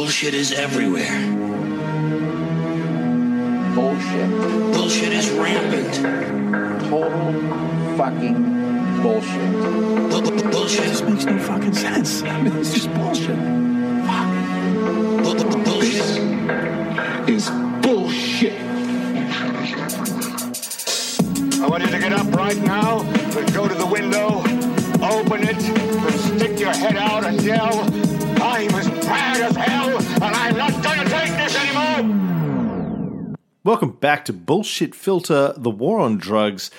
Bullshit is everywhere. Bullshit. Bullshit is rampant. Total fucking bullshit. Bu- bu- Bullshit. This makes no fucking sense. I mean, it's just bullshit. bu- bu- Bullshit. Is bullshit. I want you to get up right now and go to the window, open it, and stick your head out and yell, I'm as bad as hell, Welcome back to Bullshit Filter The War on Drugs,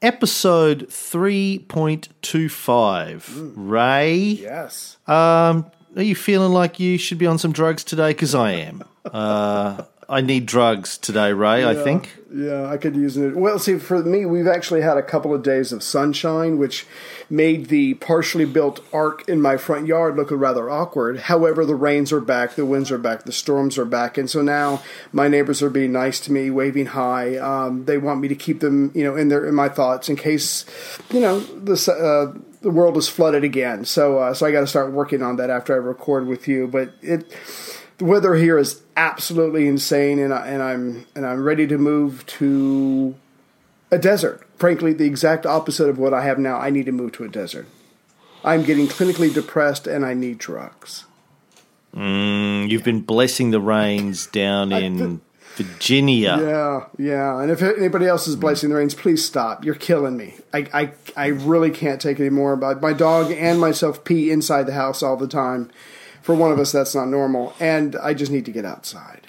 episode 3.25. Ray, Yes. um, are you feeling like you should be on some drugs today? Because I am. Uh, I need drugs today, Ray, I think. Yeah, I could use it. Well, see, for me, we've actually had a couple of days of sunshine, which made the partially built ark in my front yard look rather awkward. However, the rains are back, the winds are back, the storms are back, and so now my neighbors are being nice to me, waving hi. Um, they want me to keep them, you know, in their in my thoughts in case, you know, this. Uh, the world is flooded again, so uh, so I got to start working on that after I record with you. But it, the weather here is absolutely insane, and I, and I'm and I'm ready to move to a desert. Frankly, the exact opposite of what I have now. I need to move to a desert. I'm getting clinically depressed, and I need drugs. Mm, you've been blessing the rains down in Virginia. Yeah, yeah. And if anybody else is blessing the rains, please stop. You're killing me. I, I, I really can't take it anymore. But my dog and myself pee inside the house all the time. For one of us, that's not normal. And I just need to get outside.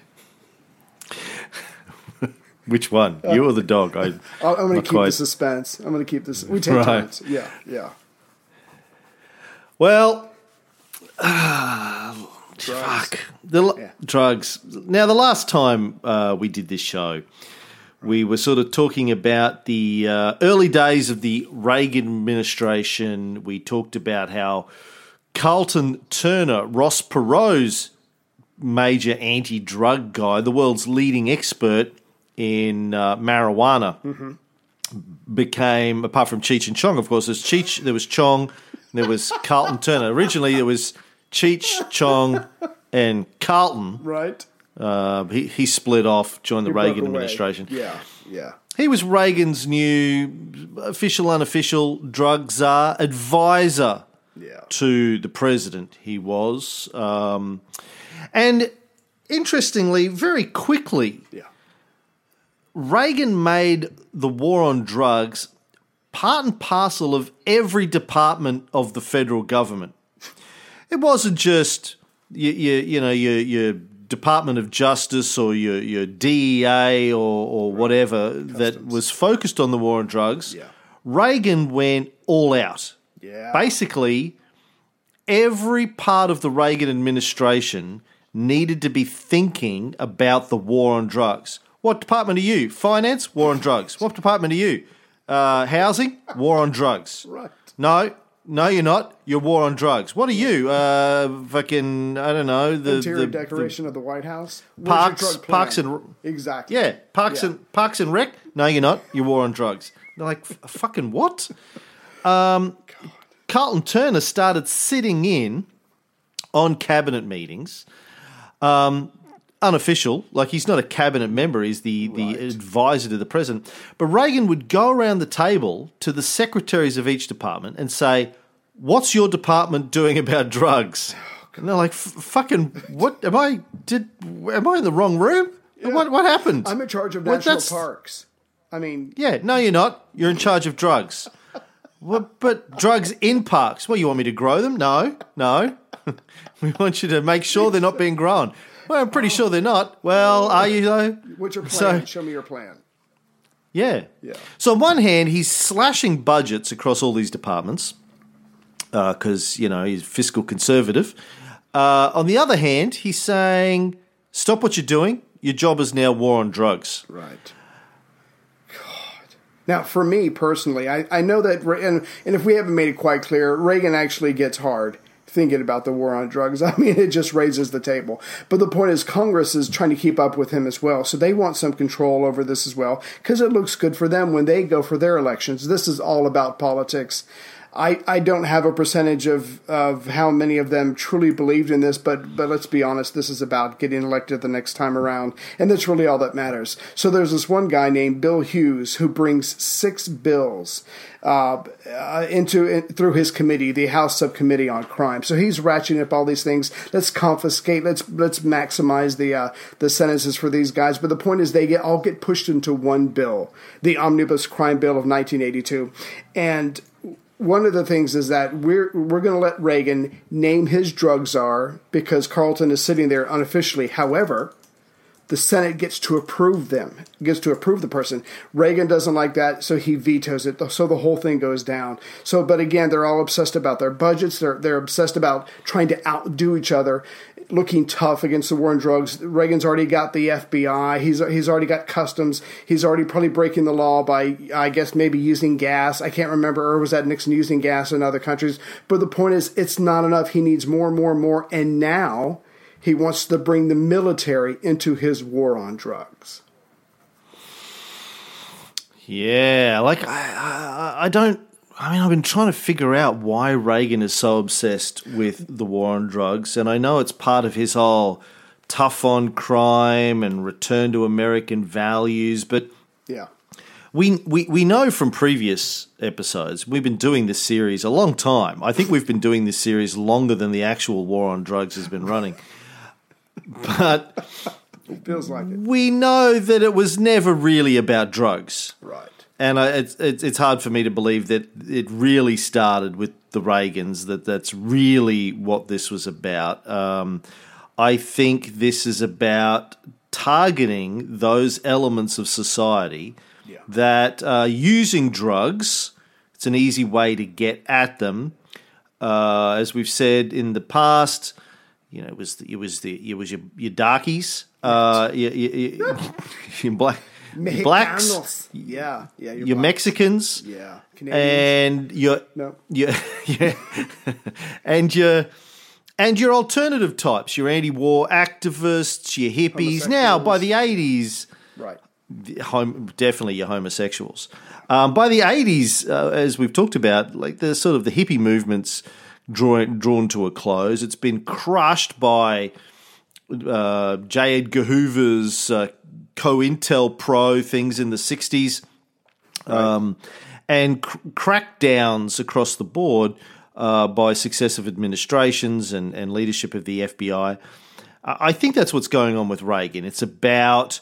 Which one? You or the dog? I, I'm going to keep quite. the suspense. I'm going to keep this. We take Right. turns. Yeah, yeah. Well, fuck the Yeah. drugs. Now, the last time uh, we did this show, we were sort of talking about the uh, early days of the Reagan administration. We talked about how Carlton Turner, Ross Perot's major anti-drug guy, the world's leading expert in uh, marijuana, became apart from Cheech and Chong, of course, there's Cheech, there was Chong, there was Carlton Turner. Originally, there was Cheech, Chong, and Carlton. Right. Uh, he, he split off, joined the broke Reagan administration. Yeah, yeah. He was Reagan's new official, unofficial drug czar advisor Yeah. to the president. He was, um, and interestingly, very quickly, Yeah. Reagan made the war on drugs part and parcel of every department of the federal government. It wasn't just you, you, you know your your Department of Justice or your your DEA or or whatever that was focused on the war on drugs. Yeah. Reagan went all out. Yeah. Basically, every part of the Reagan administration needed to be thinking about the war on drugs. What department are you? Finance? War on drugs. What department are you? Uh, housing? War on drugs. Right. No, no, you're not. You're war on drugs. What are you? Uh, fucking, I don't know. The, Interior the, decoration of the White House. Where's Parks- your drug plan? Parks and- exactly. Yeah, Parks Yeah. and Parks and Rec. No, you're not. You're war on drugs. They're like, fucking what? Um, Carlton Turner started sitting in on cabinet meetings, um, unofficial. Like he's not a cabinet member. He's the the advisor to the president. But Reagan would go around the table to the secretaries of each department and say, "What's your department doing about drugs?" And they're like, "F- "Fucking what? Am I did? Am I in the wrong room? What what happened?" I'm in charge of national parks. I mean, Yeah, no, you're not. You're in charge of drugs. Well, but drugs in parks. Well, you want me to grow them? No, no. we want you to make sure they're not being grown. Well, I'm pretty sure they're not. Well, are you though? what's your plan? So- Show me your plan. Yeah. Yeah. So on one hand, he's slashing budgets across all these departments because you know he's fiscal conservative. Uh, on the other hand, he's saying, "Stop what you're doing. Your job is now war on drugs." Right. Now, for me personally, I, I know that, and, and if we haven't made it quite clear, Reagan actually gets hard thinking about the war on drugs. I mean, it just raises the table. But the point is, Congress is trying to keep up with him as well. So they want some control over this as well because it looks good for them when they go for their elections. This is all about politics. I, I don't have a percentage of, of how many of them truly believed in this, but but let's be honest, this is about getting elected the next time around, and that's really all that matters. So there's this one guy named Bill Hughes who brings six bills uh, uh, into in, through his committee, the House Subcommittee on Crime. So he's ratcheting up all these things. Let's confiscate. Let's let's maximize the uh, the sentences for these guys. But the point is, they get all get pushed into one bill, the Omnibus Crime Bill of 1982, and one of the things is that we're we're going to let Reagan name his drug czar because Carlton is sitting there unofficially. However, the Senate gets to approve them, gets to approve the person. Reagan doesn't like that, so he vetoes it. So the whole thing goes down. So, but again, they're all obsessed about their budgets. They're they're obsessed about trying to outdo each other, looking tough against the war on drugs. Reagan's already got the FBI. He's he's already got customs. He's already probably breaking the law by I guess maybe using gas. I can't remember, or was that Nixon using gas in other countries? But the point is, it's not enough. He needs more, and more, and more, and now he wants to bring the military into his war on drugs. Yeah, like I, I, I don't. I mean, I've been trying to figure out why Reagan is so obsessed with the war on drugs, and I know it's part of his whole tough on crime and return to American values, but Yeah. we, we we know from previous episodes we've been doing this series a long time. I think we've been doing this series longer than the actual war on drugs has been running. But it Feels like it. we know that it was never really about drugs. Right. And I, it's, it's it's hard for me to believe that it really started with the Reagans. That that's really what this was about. Um, I think this is about targeting those elements of society Yeah. that uh, using drugs. It's an easy way to get at them. Uh, as we've said in the past, you know, it was the, it was the it was your your darkies, uh, your, your, your, your black. Your blacks, Yeah. Yeah. You're. Mexicans, Yeah. Canadians. and your No. your yeah, and your and your alternative types, your anti-war activists, your hippies. Now, by the eighties, right. home, definitely your homosexuals. Um, by the eighties, uh, as we've talked about, like the sort of the hippie movements drawn drawn to a close. It's been crushed by uh, J. Edgar Hoover's uh, COINTELPRO things in the 60s um, and cr- crackdowns across the board uh, by successive administrations and, and leadership of the FBI. I I think that's what's going on with Reagan. It's about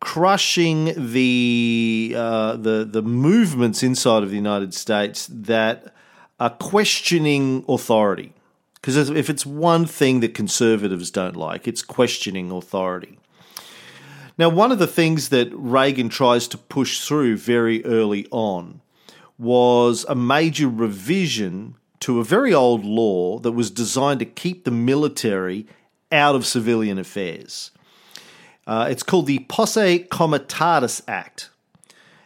crushing the uh, the the movements inside of the United States that are questioning authority. Because if it's one thing that conservatives don't like, it's questioning authority. Now, one of the things that Reagan tries to push through very early on was a major revision to a very old law that was designed to keep the military out of civilian affairs. Uh, it's called the Posse Comitatus Act.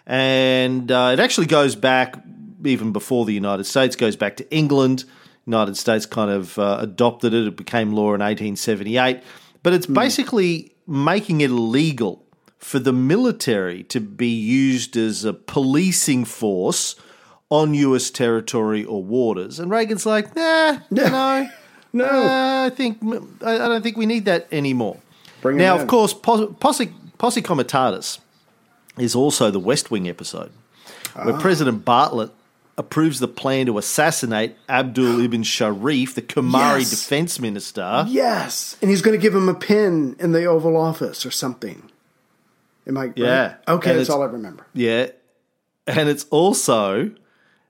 And uh, it actually goes back even before the United States, goes back to England. United States kind of uh, adopted it. It became law in 1878. But it's basically making it illegal for the military to be used as a policing force on US territory or waters. And Reagan's like, nah, no, No. uh, I think I I don't think we need that anymore. Bring now, in. of course, Posse, Posse, Posse Comitatus is also the West Wing episode where Ah. President Bartlet approves the plan to assassinate Abdul ibn Sharif, the Qumari Yes. defense minister. Yes. And he's going to give him a pin in the Oval Office or something. Am I? right? Yeah. Okay, And that's all I remember. Yeah. And it's also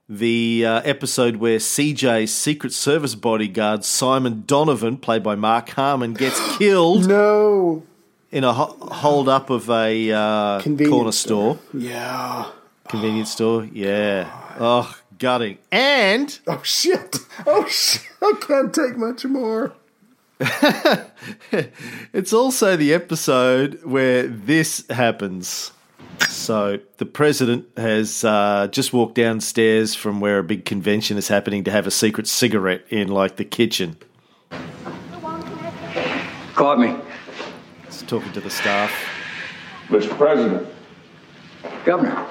the uh, episode where CJ's Secret Service bodyguard, Simon Donovan, played by Mark Harmon, gets killed No. in a ho- hold up of a uh, corner store. Yeah. Convenience store. Yeah. Oh, gutting. And Oh shit. Oh shit. I can't take much more. it's also the episode where this happens. So the president has uh, just walked downstairs from where a big convention is happening to have a secret cigarette in like the kitchen. Caught me. He's talking to the staff. Mr. President, Governor.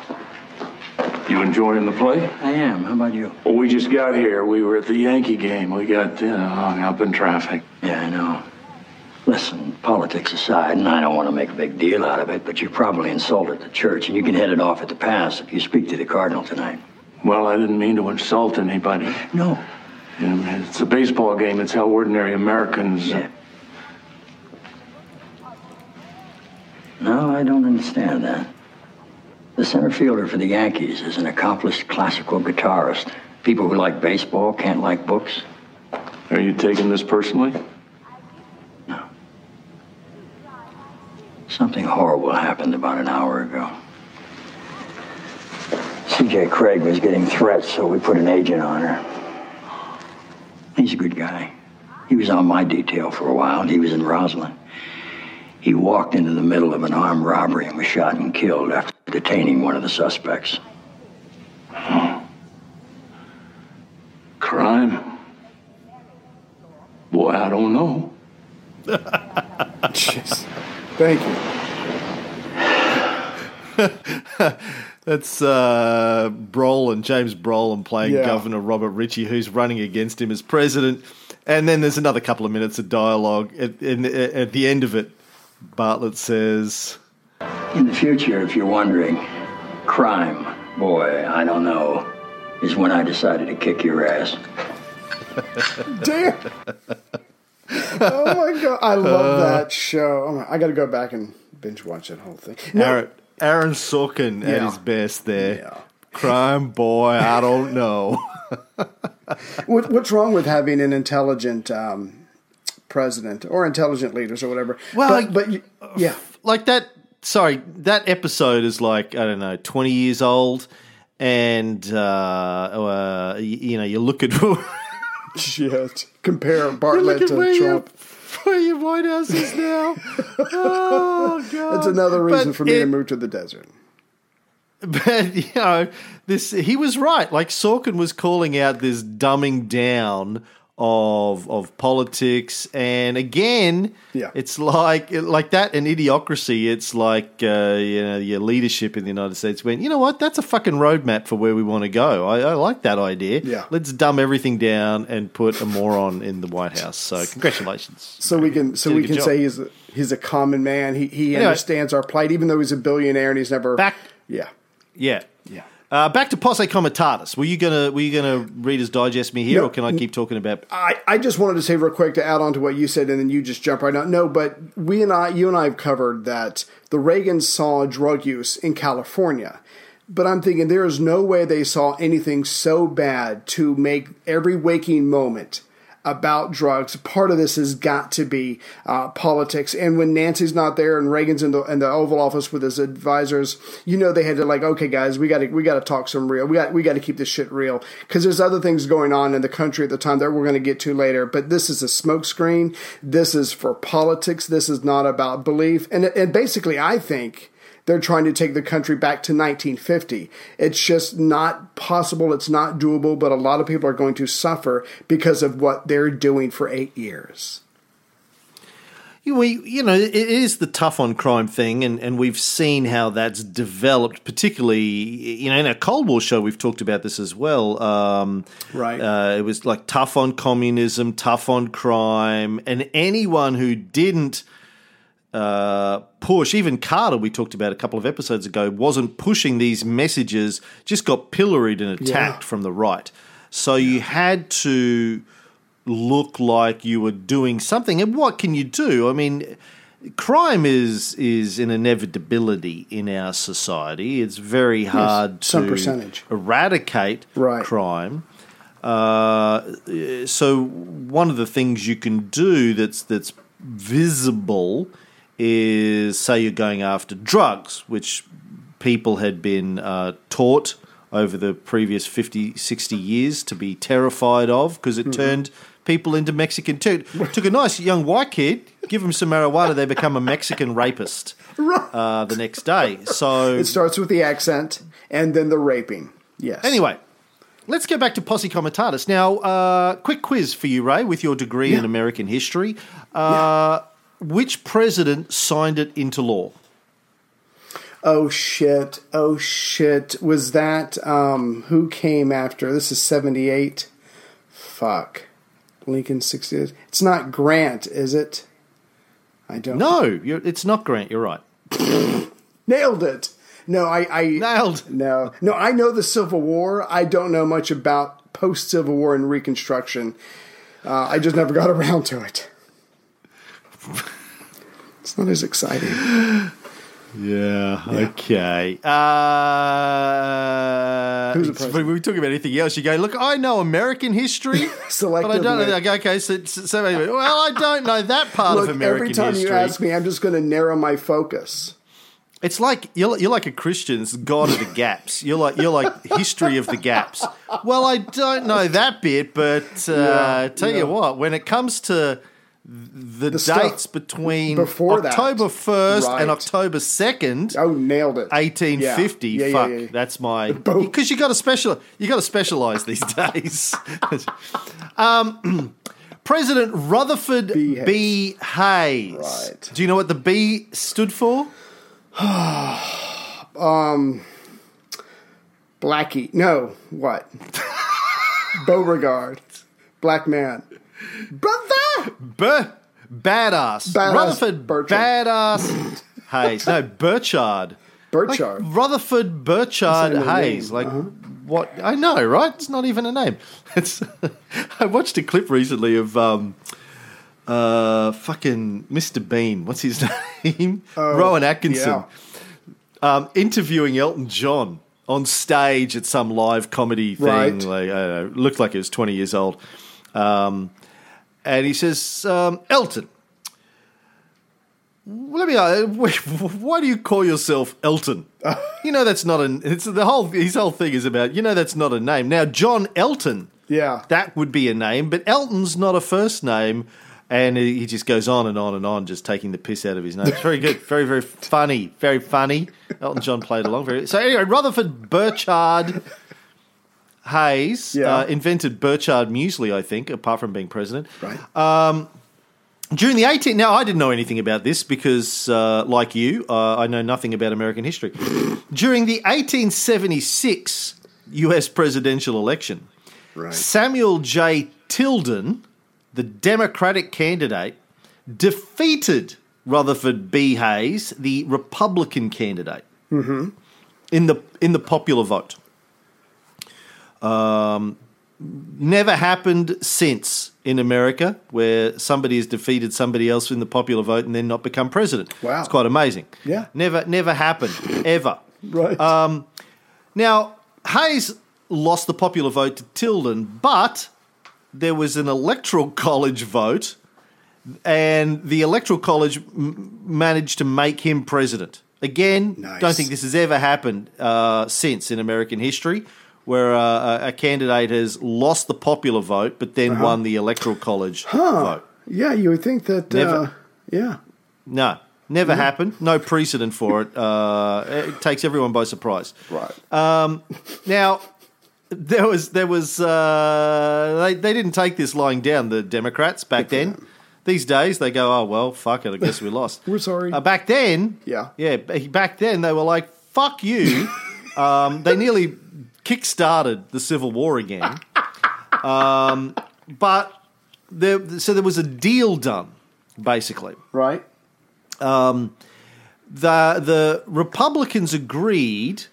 You enjoying the play? I am. How about you? Well, we just got here. We were at the Yankee game. We got you know, hung up in traffic. Yeah, I know. Listen, politics aside, and I don't want to make a big deal out of it, but you probably insulted the church, and you can head it off at the pass if you speak to the cardinal tonight. Well, I didn't mean to insult anybody. No. You know, It's a baseball game. It's how ordinary Americans. Uh, yeah. No, I don't understand that. The center fielder for the Yankees is an accomplished classical guitarist. People who like baseball can't like books. Are you taking this personally? No. Something horrible happened about an hour ago. CJ Cregg was getting threats, so we put an agent on her. He's a good guy. He was on my detail for a while, and he was in Rosslyn. He walked into the middle of an armed robbery and was shot and killed after detaining one of the suspects. Crime? Boy, I don't know. Jeez. Thank you. That's uh, Brolin, James Brolin playing Yeah. Governor Robert Ritchie, who's running against him as president. And then there's another couple of minutes of dialogue. At, in, at the end of it, Bartlet says, In the future, if you're wondering, crime, boy, I don't know, is when I decided to kick your ass. Damn. oh my god, I love that show. Oh my, I got to go back and binge watch that whole thing. No, Aaron, Aaron Sorkin at his best there. Yeah. Crime boy, I don't know. what, what's wrong with having an intelligent um, president or intelligent leaders or whatever? Well, but, but you, yeah, like that sorry that episode is like i don't know 20 years old and uh, uh y- you know you look at shit. Compare you Bartlet where to your, Trump. where your white house is now oh god That's another reason But for me to move to the desert. but you know this he was right like sorkin was calling out this dumbing down of of politics and again Yeah. it's like like that and idiocracy it's like uh, you know your leadership in the united states went you know what that's a fucking roadmap for where we want to go I, I like that idea Yeah. let's dumb everything down and put a moron in the white house so congratulations So we can so we can job. say he's a, he's a common man. He he Anyway. understands our plight, even though he's a billionaire and he's never Back- Yeah, yeah yeah. Uh, back to posse comitatus. Were you gonna were you gonna Reader's Digest me here, No. or can I keep talking about I, I just wanted to say real quick to add on to what you said, and then you just jump right on. No, but we and I, you and I have covered that the Reagans saw drug use in California. But I'm thinking there is no way they saw anything so bad to make every waking moment about drugs. Part of this has got to be uh, politics. And when Nancy's not there and Reagan's in the in the Oval Office with his advisors, you know they had to like, okay, guys, we got to we got to talk some real. We got we got to keep this shit real because there's other things going on in the country at the time that we're going to get to later. But this is a smokescreen. This is for politics. This is not about belief. And and basically, I think they're trying to take the country back to 1950. It's just not possible. It's not doable, but a lot of people are going to suffer because of what they're doing for eight years. You, we, you know, it is the tough on crime thing, and, and we've seen how that's developed, particularly, you know, in our Cold War show, we've talked about this as well. Um, Right. Uh, it was like tough on communism, tough on crime, and anyone who didn't uh, push, even Carter, we talked about a couple of episodes ago, wasn't pushing these messages, just got pilloried and attacked Yeah. from the right. So you had to look like you were doing something. And what can you do? I mean, crime is is an inevitability in our society. It's very hard some to percentage. eradicate Right. crime. Uh, so one of the things you can do that's that's visible is say you're going after drugs, which people had been uh, taught over the previous 50, 60 years to be terrified of because it Mm-hmm. turned people into Mexican. Took, took a nice young white kid, give him some marijuana, they become a Mexican rapist uh, the next day. So It starts with the accent and then the raping. Yes. Anyway, let's go back to Posse Comitatus. Now, uh, quick quiz for you, Ray, with your degree in American history. Uh, Which president signed it into law? Oh shit! Oh shit! Was that um, who came after? This is seventy eight. Fuck. Lincoln sixty. It's not Grant, is it? I don't. No, you're, it's not Grant. You're right. Nailed it. No, I, I Nailed. No, no, I know the Civil War. I don't know much about post Civil War and Reconstruction. Uh, I just never got around to it. It's not as exciting. Yeah. Okay. Uh, Who's the it's- president? when we talk about anything else, you go, look, I know American history, but I don't know. Okay, okay so, so anyway, well, I don't know that part Look, of American history. every time history. you ask me, I'm just going to narrow my focus. It's like you're, you're like a Christian. It's God of the gaps. You're like you're like history of the gaps. Well, I don't know that bit, but uh, Yeah, tell yeah. you what, when it comes to the, The dates between before that. October first and October second, Oh, nailed it. eighteen fifty, Yeah, yeah, fuck, yeah, that's my because you got to special you got to specialize these days. um, President Rutherford B. B. Hayes. Right. Do you know what the B stood for? um Blackie. No, what? Beauregard. Black man. Brother! Bur- badass. Badass Rutherford Birchard. Badass Hayes. No, Birchard. Birchard. Like Rutherford Birchard That's not a Hayes. Like Uh-huh. what? I know, right? It's not even a name. It's. I watched a clip recently of um, uh, fucking Mr. Bean. What's his name? Rowan Atkinson. yeah. Um, interviewing Elton John on stage at some live comedy thing. Right. Like I don't know, looked like he was twenty years old. Um, and he says, um, Elton. Let me ask, why do you call yourself Elton? you know that's not an. It's the whole. His whole thing is about. You know that's not a name. Now John Elton, Yeah. that would be a name, but Elton's not a first name. And he just goes on and on and on, just taking the piss out of his name. It's very good, very very funny, very funny. Elton John played along very. So anyway, Rutherford Birchard Hayes Yeah. uh, invented Burchard muesli, I think, apart from being president. Right. During the 18 now I didn't know anything about this because uh, like you uh, I know nothing about American history. During the 1876 US presidential election, right. Samuel J. Tilden, the Democratic candidate, defeated Rutherford B. Hayes, the Republican candidate, in the in the popular vote. Um, never happened since in America where somebody has defeated somebody else in the popular vote and then not become president. Wow. it's quite amazing. Yeah. never never happened ever. Right. Um, Now, Hayes lost the popular vote to Tilden, but there was an electoral college vote, and the electoral college m- managed to make him president. Again, Nice. don't think this has ever happened uh, since in American history, where uh, a, candidate has lost the popular vote but then won the electoral college vote. yeah, you would think that. Uh, yeah. No, never happened. No precedent for it. Uh, it takes everyone by surprise. Right. Now, there was there was uh, they they didn't take this lying down. The Democrats back then. These days they go, oh well, fuck it. I guess we lost. We're sorry. Uh, back then, Yeah. yeah. Back then they were like, fuck you. um, they nearly kick-started the Civil War again. Um, but there, so there was a deal done, basically right. the the Republicans agreed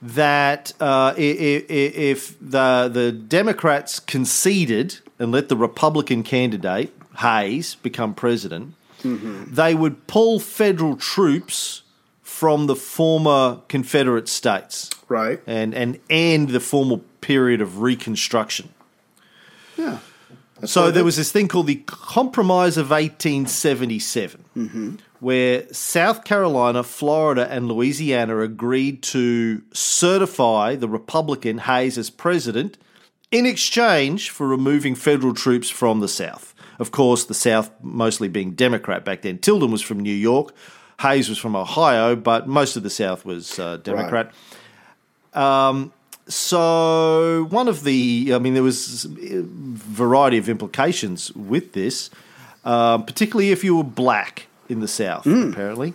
that uh, if the the Democrats conceded and let the Republican candidate Hayes become president, they would pull federal troops from the former Confederate states Right. and and end the formal period of Reconstruction. Yeah. So there was this thing called the Compromise of 1877, where South Carolina, Florida, and Louisiana agreed to certify the Republican Hayes as president in exchange for removing federal troops from the South. Of course, the South mostly being Democrat back then. Tilden was from New York, Hayes was from Ohio, but most of the South was uh, Democrat. So one of the, I mean, there was a variety of implications with this, um, particularly if you were black in the South, apparently.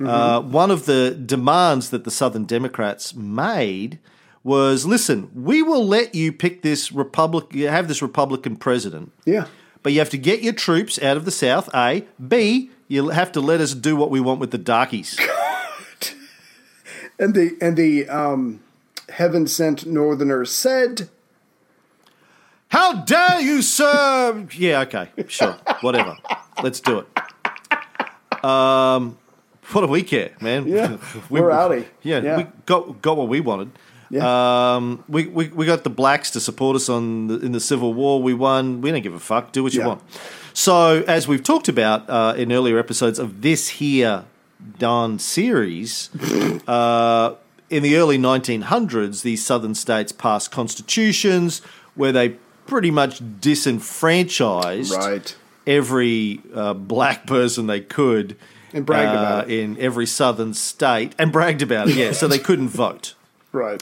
Uh, one of the demands that the Southern Democrats made was, listen, we will let you pick this republic, have this Republican president, Yeah. But you have to get your troops out of the South. A, B, you have to let us do what we want with the darkies. And the and the um, heaven sent northerners said, How dare you, sir? Yeah, okay, sure, whatever. Let's do it. Um, what do we care, man? Yeah, we're outie. Yeah, Yeah. we got got what we wanted. Yeah. Um, we, we we got the blacks to support us on the, in the Civil War. We won. We don't give a fuck. Do what you Yeah. want. So, as we've talked about uh, in earlier episodes of this here darn series, uh, in the early 1900s, the southern states passed constitutions where they pretty much disenfranchised Right. every uh, black person they could And bragged uh, about it. in every southern state and bragged about it. Yeah, so they couldn't vote. Right.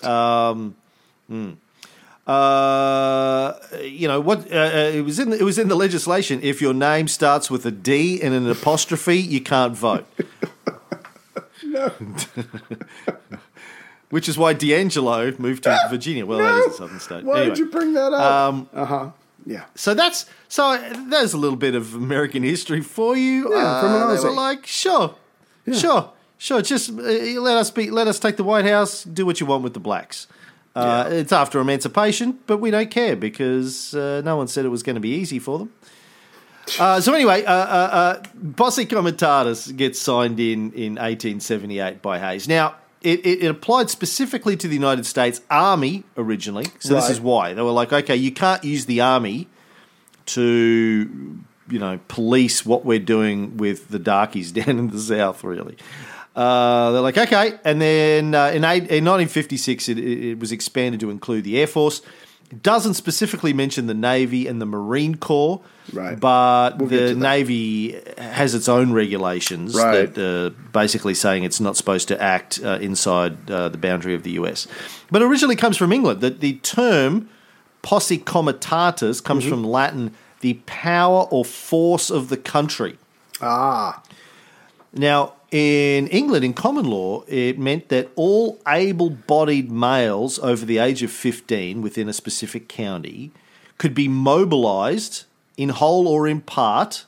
Uh, you know what? Uh, uh, it was in the, it was in the legislation. If your name starts with a D and an apostrophe, you can't vote. No. Which is why D'Angelo moved to Virginia. Well, that is a southern state. Why Anyway. did you bring that up? Um, uh huh. Yeah. So that's so there's a little bit of American history for you. Yeah, from an Uh, they were like, sure, sure, sure. Just uh, let us be. Let us take the White House. Do what you want with the blacks. Uh, It's after emancipation, but we don't care because uh, no one said it was going to be easy for them. Uh, so anyway, uh, uh, uh, Posse Comitatus gets signed in in 1878 by Hayes. Now, it, it, it applied specifically to the United States Army originally. So this is why they were like, okay, you can't use the army to you know police what we're doing with the darkies down in the south. Really, uh, they're like okay, and then uh, in, eight, in 1956 it, it was expanded to include the Air Force. It doesn't specifically mention the Navy and the Marine Corps, Right. But We'll the. Navy has its own regulations Right. that uh, basically saying it's not supposed to act uh, inside uh, the boundary of the US. But originally comes from England. That the term posse comitatus comes Mm-hmm. from Latin, the power or force of the country. Ah. Now, in England, in common law, it meant that all able bodied males over the age of 15 within a specific county could be mobilised in whole or in part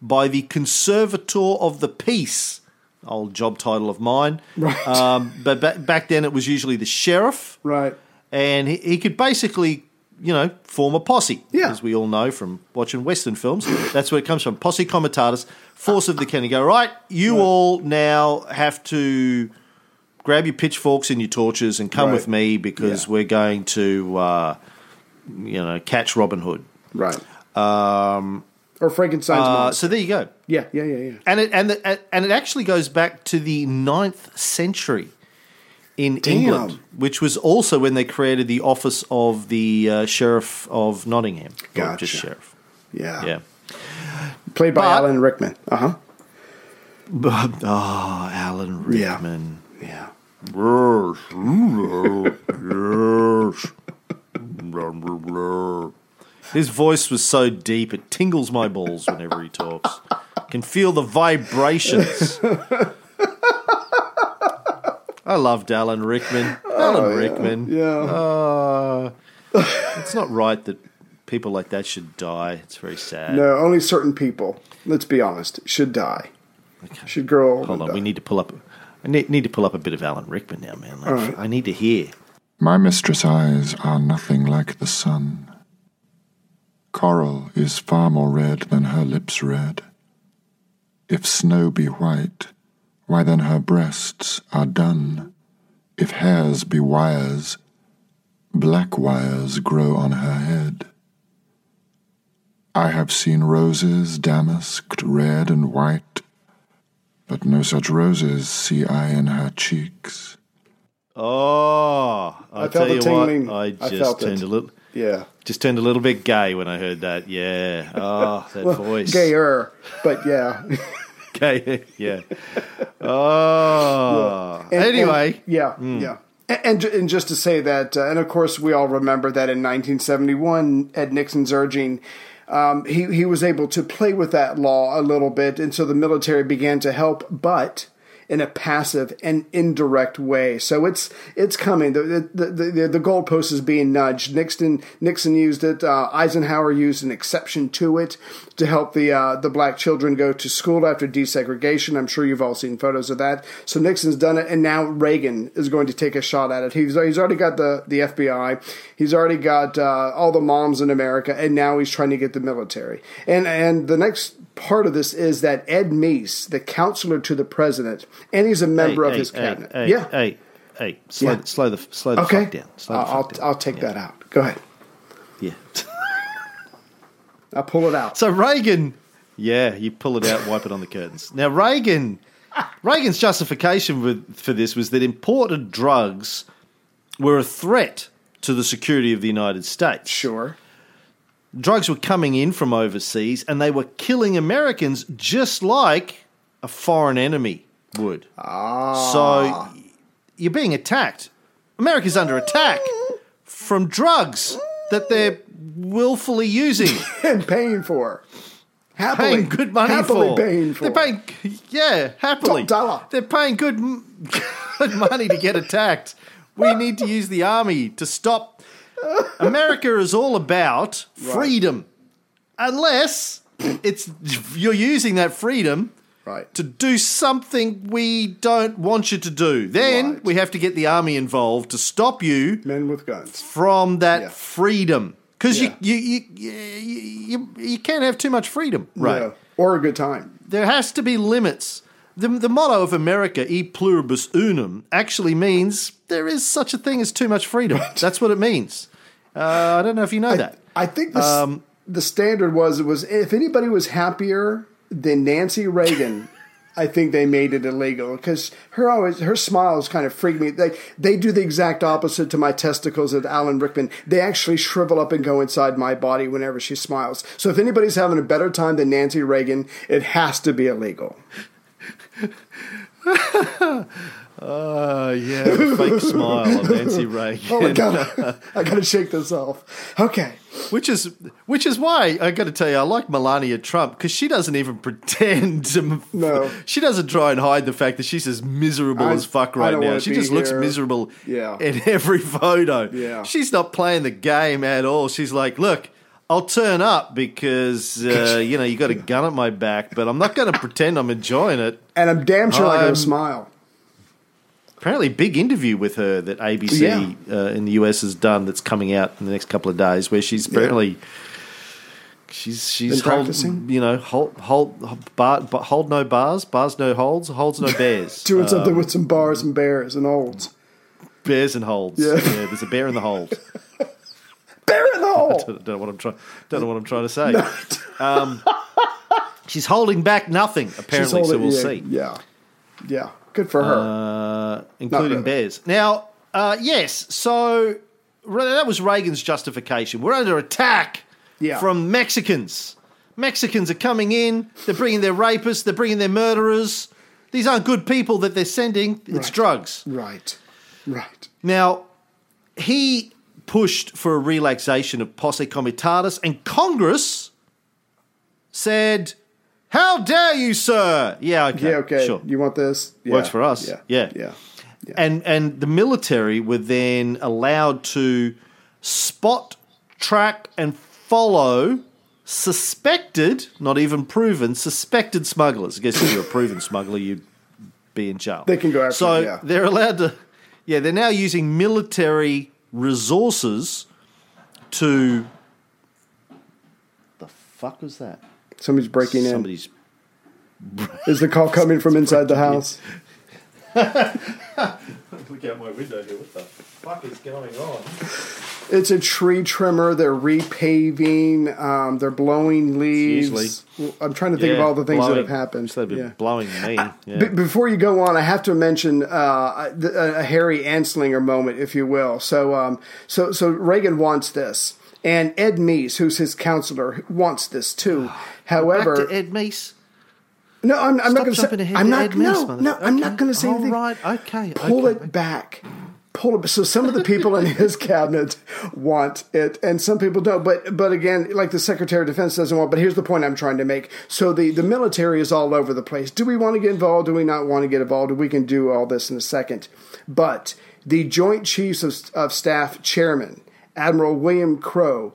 by the conservator of the peace. Old job title of mine. Right. Um, but ba- back then it was usually the sheriff Right. and he, he could basically, you know, form a posse. Yeah. As we all know from watching Western films. That's where it comes from. Posse comitatus, force of the county. Go, right, you all now have to grab your pitchforks and your torches and come Right. with me because Yeah. we're going to, uh, you know, catch Robin Hood. Right. Um. Or Frankenstein's Uh, monster. so there you go. Yeah. Yeah. Yeah. Yeah. And it and the, and it actually goes back to the 9th century in Damn. England, which was also when they created the office of the uh, sheriff of Nottingham, or just sheriff. Yeah. Yeah. Played by But- Alan Rickman. Uh huh. But, oh, Alan Yeah. Rickman. Yeah. His voice was so deep it tingles my balls whenever he talks. Can feel the vibrations. I loved Alan Rickman. Alan Rickman. Yeah. Uh, it's not right that people like that should die. It's very sad. No, only certain people. Let's be honest. Should die. Should grow old. Hold on, die. we need to pull up. I need, need to pull up a bit of Alan Rickman now, man. Like, I need to hear. My mistress' eyes are nothing like the sun. Coral is far more red than her lips red. If snow be white, why then her breasts are dun. If hairs be wires, black wires grow on her head. I have seen roses damasked red and white, but no such roses see I in her cheeks. Oh, I, I tell felt you a tingling. what, I I just felt turned it. a little, Yeah. just turned a little bit gay when I heard that. Yeah. Oh, that voice. Gayer, but yeah. Gay. Yeah. Oh. And- anyway. and- yeah, Hmm. yeah. And, and just to say that, uh, and of course, we all remember that in 1971, at Nixon's urging, um, he he was able to play with that law a little bit, and so the military began to help. But in a passive and indirect way. So it's it's coming. The the the, the, the goalpost is being nudged. Nixon Nixon used it. Uh, Eisenhower used an exception to it to help the uh, the black children go to school after desegregation. I'm sure you've all seen photos of that. So Nixon's done it, and now Reagan is going to take a shot at it. He's he's already got the the FBI. He's already got uh, all the moms in America, and now he's trying to get the military. And and the next part of this is that Ed Meese, the counselor to the president, and he's a member Hey, of hey, his hey, cabinet. Hey, yeah. hey, hey, slow, Yeah. slow the slow the okay. fuck down. Slow the I'll, fuck I'll, down. I'll take Yeah. that out. Go ahead. Yeah. I'll pull it out. So Reagan, yeah, you pull it out, wipe it on the curtains. Now Reagan, Reagan's justification with, for this was that imported drugs were a threat to the security of the United States. Sure. Drugs were coming in from overseas, and they were killing Americans just like a foreign enemy would. Ah. So you're being attacked. America's under attack from drugs that they're willfully using. and paying for. Happily. paying good money happily for. paying for. They're paying, yeah, happily. Top dollar. They're paying good, good money to get attacked. We need to use the army to stop. America is all about freedom, unless it's you're using that freedom Right. to do something we don't want you to do. Then Right. we have to get the army involved to stop you Men with guns. from that Yeah. freedom. Because Yeah. you, you, you, you, you, can't have too much freedom, right? Yeah. Or a good time. There has to be limits. The, the motto of America, e pluribus unum, actually means there is such a thing as too much freedom. That's what it means. Uh, I don't know if you know that. I think the, Um, the standard was it was if anybody was happier than Nancy Reagan, I think they made it illegal because her always her smiles kind of freak me. They they do the exact opposite to my testicles at Alan Rickman. They actually shrivel up and go inside my body whenever she smiles. So if anybody's having a better time than Nancy Reagan, it has to be illegal. Oh, yeah, the fake smile of Nancy Reagan. Oh my god, I gotta shake this off. Okay. Which is which is why I got to tell you, I like Melania Trump because she doesn't even pretend to. No. she doesn't try and hide the fact that she's as miserable I- as fuck right now. She just looks miserable. Yeah. in every photo. Yeah. she's not playing the game at all. She's like, look. I'll turn up because uh, you know you got a gun at my back, but I'm not going to pretend I'm enjoying it. And I'm damn sure I I'm- gotta smile. Apparently, big interview with her that ABC Yeah. uh, in the US has done that's coming out in the next couple of days, where she's apparently she's she's Been hold, practicing? you know hold hold bar, but hold no bars, bars no holds, holds no bears, Doing Uh, something with some bars and bears and holds bears and holds. Yeah. Yeah. there's a bear in the hold. Bear in the hole. don't, don't know what I'm trying. Don't know what I'm trying to say. Um, she's holding back nothing apparently, She's so we'll yeah, see. Yeah, yeah, good for her. uh, including really. bears. Now, uh, yes, so that was Reagan's justification. We're under attack Yeah. from Mexicans. Mexicans are coming in. They're bringing their rapists. They're bringing their murderers. These aren't good people that they're sending. It's Right. drugs. right, right. Now, he pushed for a relaxation of posse comitatus, and Congress said, "How dare you, sir?" Yeah, okay, Yeah, okay. sure. You want this? Yeah. Works for us. Yeah, Yeah. yeah. yeah. and and the military were then allowed to spot, track, and follow suspected, not even proven, suspected smugglers. I guess if you're a proven smuggler, you'd be in jail. They can go after So you, yeah. they're allowed to. Yeah, they're now using military resources to. The fuck was that? Somebody's breaking in. Somebody's Is the call coming from inside the house? look out my window here. What the fuck is going on? It's a tree trimmer. They're repaving. Um, they're blowing leaves. I'm trying to think of all the things that have happened. So they've been Yeah. blowing me. Yeah. B- before you go on, I have to mention uh, a, a Harry Anslinger moment, if you will. So, um, so, so Reagan wants this, and Ed Meese, who's his counselor, wants this too. However, to Ed Meese. no, I'm, I'm not going to say. I'm not. No, Meese, no, I'm not going to say All anything. right, okay, Pull okay. it back. pull it. So some of the people in his cabinet want it, and some people don't. But but again, like the Secretary of Defense doesn't want. But here's the point I'm trying to make. So the the military is all over the place. Do we want to get involved? Do we not want to get involved? We can do all this in a second. But the Joint Chiefs of, of Staff Chairman Admiral William Crowe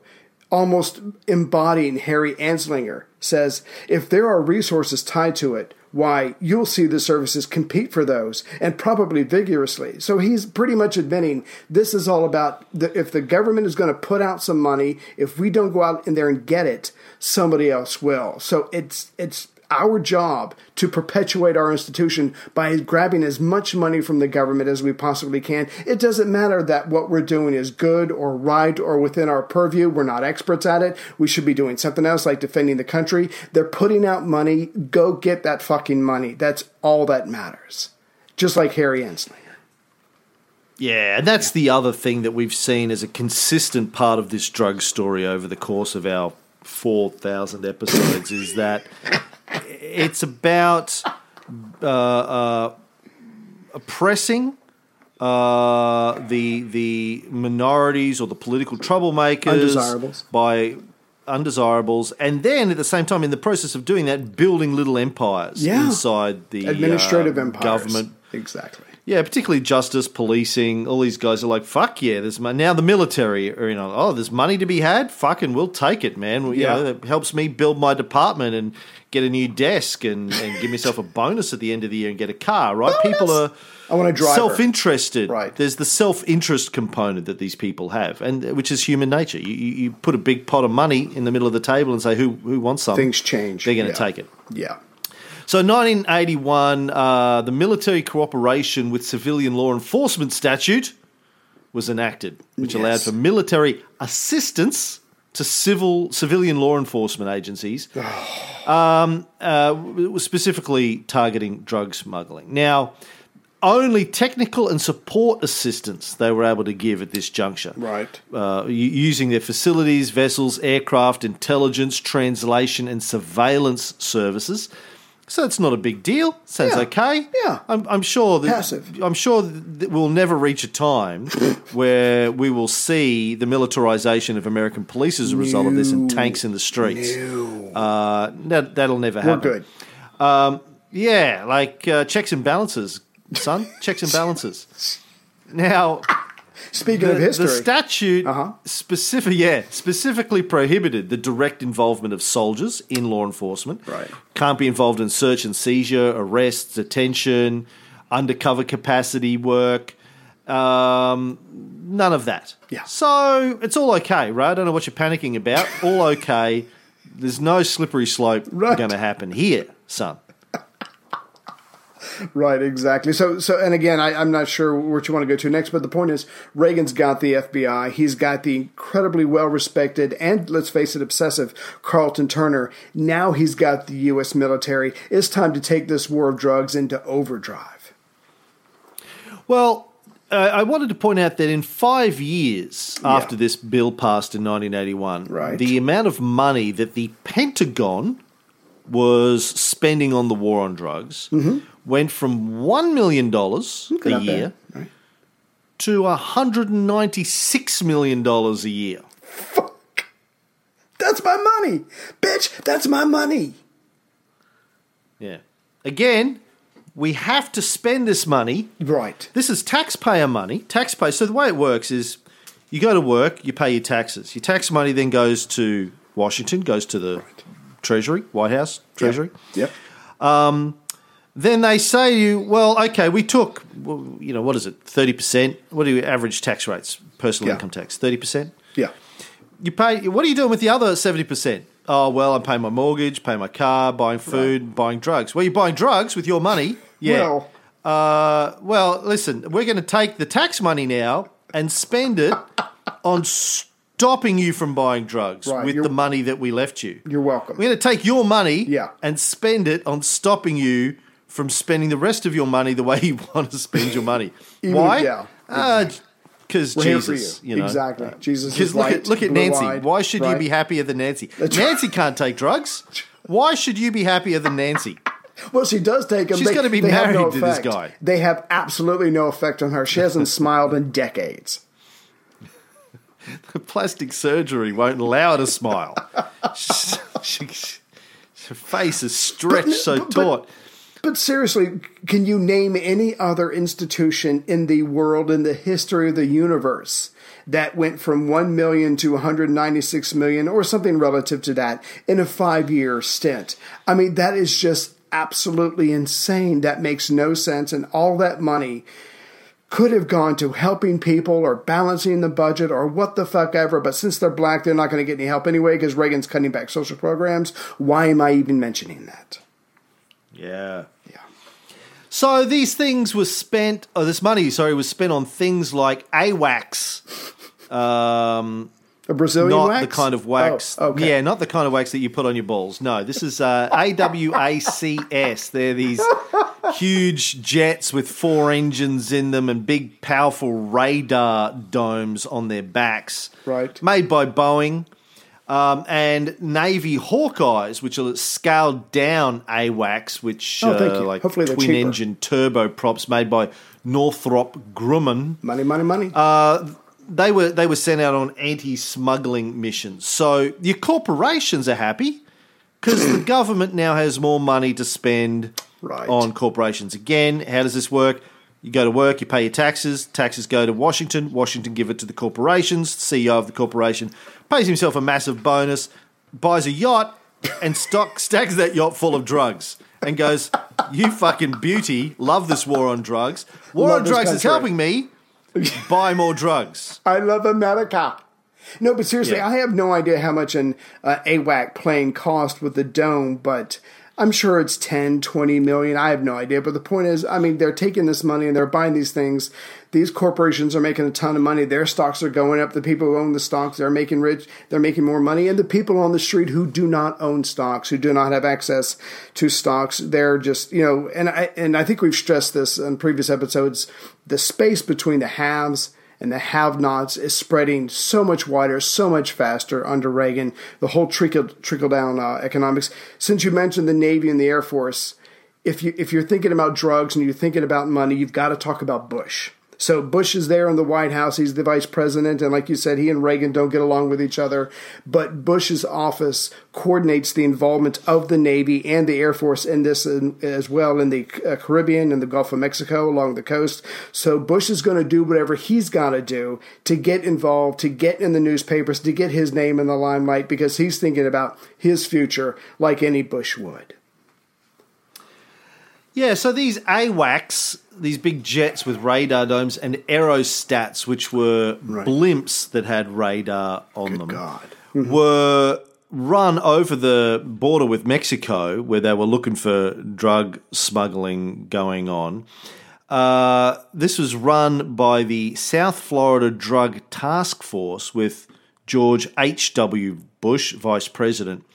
almost embodying Harry Anslinger, says if there are resources tied to it, why, you'll see the services compete for those and probably vigorously. So he's pretty much admitting this is all about the, if the government is going to put out some money, if we don't go out in there and get it, somebody else will. So it's it's our job to perpetuate our institution by grabbing as much money from the government as we possibly can. It doesn't matter that what we're doing is good or right or within our purview. We're not experts at it. We should be doing something else like defending the country. They're putting out money. Go get that fucking money. That's all that matters. Just like Harry Anslinger. Yeah, and that's the other thing that we've seen as a consistent part of this drug story over the course of our 4,000 episodes is that it's about uh, uh, oppressing uh, the the minorities or the political troublemakers Undesirables. by undesirables, and then at the same time, in the process of doing that, building little empires Yeah. inside the Administrative uh, empires. government. Exactly. Yeah, particularly justice, policing. All these guys are like, "Fuck yeah!" There's money. Now the military are, you know, oh, there's money to be had. Fucking, we'll take it, man. You Yeah. know, it helps me build my department and get a new desk and, and give myself a bonus at the end of the year and get a car. Right? People are I want a driver. self-interested. Right. There's the self-interest component that these people have, and which is human nature. You, you, you put a big pot of money in the middle of the table and say, "Who who wants something?" Things change. They're going to Yeah. take it. Yeah. So, 1981, uh, the Military Cooperation with Civilian Law Enforcement statute was enacted, which allowed for military assistance to civil civilian law enforcement agencies, um, uh, specifically targeting drug smuggling. Now, only technical and support assistance they were able to give at this juncture Right. uh, using their facilities, vessels, aircraft, intelligence, translation, and surveillance services. So it's not a big deal. Sounds Yeah. okay. Yeah. I'm, I'm sure that Passive. I'm sure that we'll never reach a time where we will see the militarization of American police as a result of this and tanks in the streets. Uh, that, that'll never We're happen. good. Yeah, like uh, checks and balances, son. checks and balances. Now, Speaking the, of history, the statute Uh-huh. specific, yeah, specifically prohibited the direct involvement of soldiers in law enforcement. Right. Can't be involved in search and seizure, arrests, detention, undercover capacity work. Um, none of that. Yeah. So it's all okay, right? I don't know what you're panicking about. All okay. There's no slippery slope Right. going to happen here, son. Right, exactly. So, so, and again, I, I'm not sure what you want to go to next, but the point is, Reagan's got the FBI. He's got the incredibly well respected and, let's face it, obsessive Carlton Turner. Now he's got the U.S. military. It's time to take this war of drugs into overdrive. Well, uh, I wanted to point out that in five years Yeah. after this bill passed in 1981, Right. the amount of money that the Pentagon was spending on the war on drugs went from $1 million a. Year right? to $196 million a year. Fuck. That's my money, bitch. That's my money. Yeah. Again, we have to spend this money Right. This is taxpayer money. Taxpayer. So the way it works is you go to work, you pay your taxes. Your tax money then goes to Washington, goes to the Treasury, White House, Treasury. Yep. Um, Then they say to you, well, okay, we took, well, you know, what is it, 30%? What are your average tax rates, personal Yeah. income tax? 30%? Yeah. You pay, what are you doing with the other 70%? Oh, well, I'm paying my mortgage, paying my car, buying food, buying drugs. Well, you're buying drugs with your money. Yeah. Well, Uh, well, listen, we're going to take the tax money now and spend it on stopping you from buying drugs Right, with the money that we left you. you're welcome. We're going to take your money Yeah. and spend it on stopping you from spending the rest of your money the way you want to spend your money. Why? yeah, uh, Because Jesus, for you. you know. Exactly. Jesus Because is look light, at look at Nancy. blue-eyed, Why should you be happier than Nancy? That's Nancy can't take drugs. Why should you be happier than Nancy? Well, she does take them. She's They- gonna be married no to this guy. They have absolutely no effect on her. She hasn't smiled in decades. The plastic surgery won't allow her to smile. she, she- her face is stretched so but- taut. But seriously, can you name any other institution in the world, in the history of the universe, that went from 1 million to 196 million or something relative to that in a five year stint? I mean, that is just absolutely insane. That makes no sense. And all that money could have gone to helping people or balancing the budget or what the fuck ever. But since they're black, they're not going to get any help anyway because Reagan's cutting back social programs. Why am I even mentioning that? Yeah. So these things were spent, or this money, sorry, was spent on things like AWACS. Um, A Brazilian not wax? the kind of wax. Oh, okay. Yeah, not the kind of wax that you put on your balls. No, this is uh, AWACS. They're these huge jets with four engines in them and big, powerful radar domes on their backs. Right. Made by Boeing. Um, and Navy Hawkeyes, which are scaled down AWACS, which Oh, uh, like Hopefully twin engine turboprops made by Northrop Grumman Money, money, money. Uh, they were they were sent out on anti-smuggling missions. So your corporations are happy because the government now has more money to spend Right. on corporations. Again, how does this work? You go to work, you pay your taxes. Taxes go to Washington. Washington give it to the corporations. The CEO of the corporation pays himself a massive bonus, buys a yacht, and stock stacks that yacht full of drugs, and goes, "You fucking beauty, love this war on drugs. War Love on drugs is helping me buy more drugs." I love America. No, but seriously, Yeah. I have no idea how much an uh, AWAC plane cost with the dome, but I'm sure it's 10, 20 million. I have no idea. But the point is, I mean, they're taking this money and they're buying these things. These corporations are making a ton of money. Their stocks are going up. The people who own the stocks, they're making rich. They're making more money. And the people on the street who do not own stocks, who do not have access to stocks, they're just, you know, and I, and I think we've stressed this on previous episodes, the space between the haves and the have-nots is spreading so much wider, so much faster under Reagan. The whole trickle trickle down uh, economics. Since you mentioned the Navy and the Air Force, if you if you're thinking about drugs and you're thinking about money, you've got to talk about Bush. So Bush is there in the White House. He's the vice president, and like you said, he and Reagan don't get along with each other. But Bush's office coordinates the involvement of the Navy and the Air Force in this as well in the uh, Caribbean and the Gulf of Mexico along the coast. So Bush is going to do whatever he's got to do to get involved, to get in the newspapers, to get his name in the limelight because he's thinking about his future like any Bush would. Yeah, so these AWACS, these big jets with radar domes, and aerostats, which were blimps that had radar on them, God. were run over the border with Mexico, where they were looking for drug smuggling going on. Uh, this was run by the South Florida Drug Task Force with George H.W. Bush, vice president,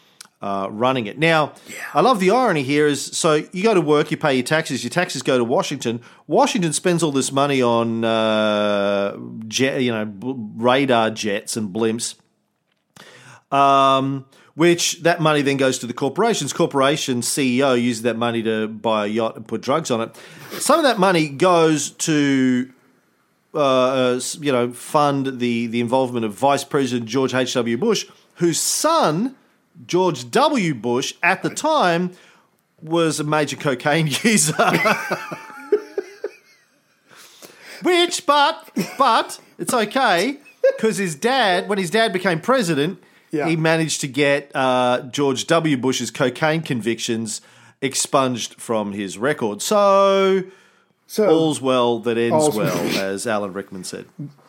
uh, running it. Now, I love the irony here is so you go to work, you pay your taxes, your taxes go to Washington. Washington spends all this money on uh, jet, you know b- radar jets and blimps, um, which that money then goes to the corporations. Corporation CEO uses that money to buy a yacht and put drugs on it. Some of that money goes to uh, uh, you know, fund the the involvement of Vice President George H. W. Bush, whose son George W. Bush at the time was a major cocaine user. Which, but but it's okay because his dad, when his dad became president, Yeah. he managed to get uh, George W. Bush's cocaine convictions expunged from his record. So So all's well that ends well, as Alan Rickman said.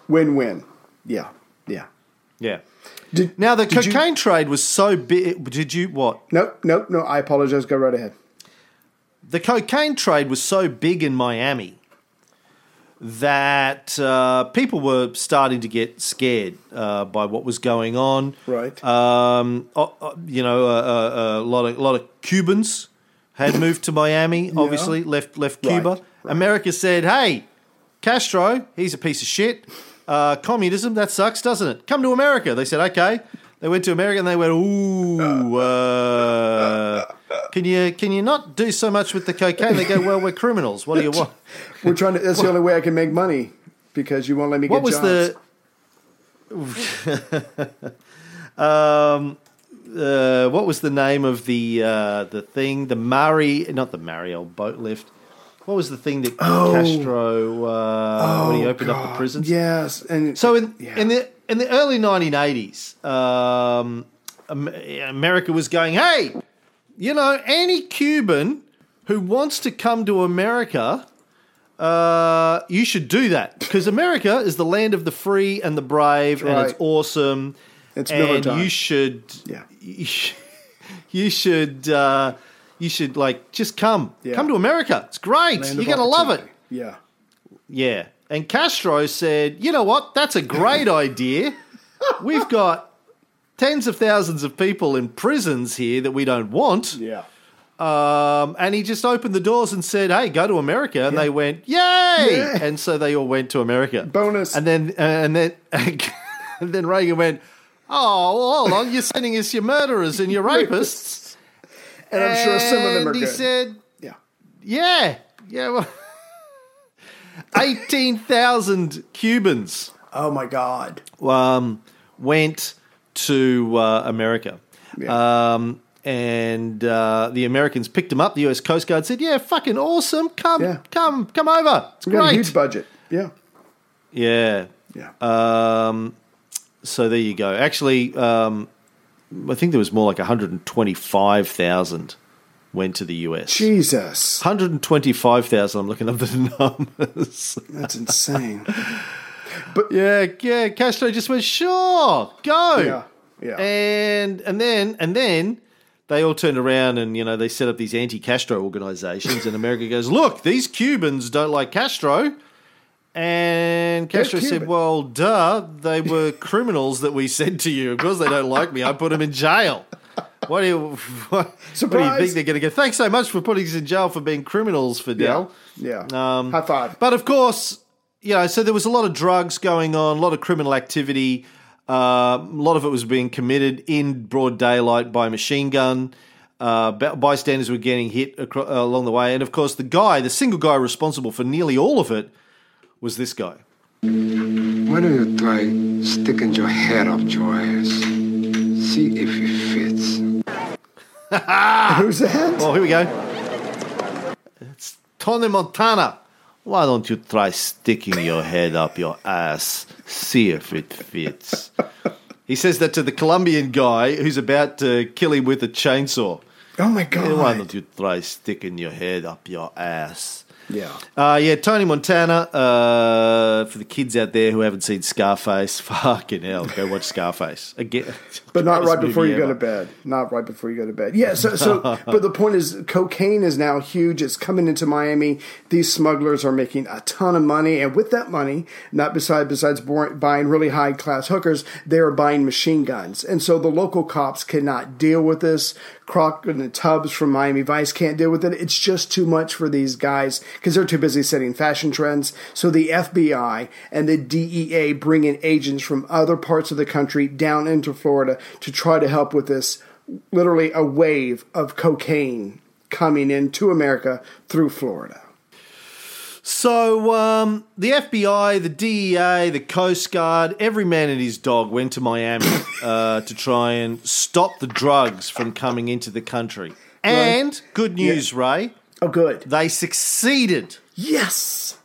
win-win. Yeah, yeah. Yeah. Did, Now the did you- cocaine trade was so big. Did you what? Nope, nope, no. I apologize. Go right ahead. The cocaine trade was so big in Miami that uh, people were starting to get scared uh, by what was going on. Right. Um, uh, uh, you know, uh, uh, a lot of a lot of Cubans had moved to Miami. Obviously, left left Right, Cuba. right. America said, "Hey, Castro, he's a piece of shit. Uh, communism, that sucks, doesn't it? Come to America." They said, "Okay." They went to America and they went, "Ooh, uh, Can you can you not do so much with the cocaine? They go, well, we're criminals. What do you want? We're trying to. That's the only way I can make money because you won't let me get jobs. What was the um, uh, what was the name of the uh, the thing? The Murray, not the Mariel boat lift. What was the thing that Castro uh, when he opened up the Oh, prisons? Yes, and So in Yeah. in the in the early 1980s, um, America was going, hey, you know, any Cuban who wants to come to America, uh, you should do that because America is the land of the free and the brave, and it's awesome. It's and time. you should, Yeah. you should, you should, uh, you should like just come, Yeah. come to America. It's great. Land You're gonna love it. Yeah. Yeah. And Castro said, you know what? That's a great idea. We've got tens of thousands of people in prisons here that we don't want. Yeah. Um, and he just opened the doors and said, hey, go to America. And they went, yay! Yeah. And so they all went to America. Bonus. And then, and then, and then Reagan went, oh, well, hold on. You're sending us your murderers and your rapists. And I'm sure some of them are he good. said, yeah. yeah, yeah. Well, eighteen thousand Cubans Oh my God. um, went to uh, America, Yeah. um, and uh, the Americans picked them up. The U.S. Coast Guard said, "Yeah, fucking awesome! Come, Yeah. come, come over. It's We got a great." huge budget. Yeah. yeah. Yeah. Um, so there you go. Actually, um, I think there was more like one hundred and twenty-five thousand went to the U.S. Jesus. 125,000. I'm looking up the numbers. That's insane. But yeah, yeah. Castro just went, sure, go. yeah. Yeah. And and then and then they all turned around and you know they set up these anti-Castro organizations, and America goes, look, these Cubans don't like Castro. And Castro said, "Well, duh, they were criminals that we sent to you. Of course, they don't like me. I put them in jail. What do you, what, what do you think they're going to get? Thanks so much for putting us in jail for being criminals, Fidel. Yeah. Um, High five. But of course, you know, so there was a lot of drugs going on, a lot of criminal activity. Uh, a lot of it was being committed in broad daylight by machine gun. Uh, bystanders were getting hit acro- uh, along the way, and of course, the guy, the single guy responsible for nearly all of it, was this guy. Why don't you try sticking your head up your ass? See if it fits. Who's that? Oh, here we go. It's Tony Montana. Why don't you try sticking your head up your ass? See if it fits. He says that to the Colombian guy who's about to kill him with a chainsaw. Oh my god! Why don't you try sticking your head up your ass? Yeah. Uh, yeah, Tony Montana. Uh, for the kids out there who haven't seen Scarface, fucking hell, go watch Scarface again. But not right before you go to bed. Not right before you go to bed. Yeah. So, so, but the point is, cocaine is now huge. It's coming into Miami. These smugglers are making a ton of money, and with that money, not beside besides buying really high class hookers, they are buying machine guns, and so the local cops cannot deal with this. Crockett the Tubbs from Miami Vice can't deal with it. It's just too much for these guys because they're too busy setting fashion trends. So the FBI and the DEA bring in agents from other parts of the country down into Florida to try to help with this literally a wave of cocaine coming into America through Florida. So um, the FBI, the DEA, the Coast Guard, every man and his dog went to Miami uh, to try and stop the drugs from coming into the country. And good news, Ray, Oh, good. they succeeded. Yes.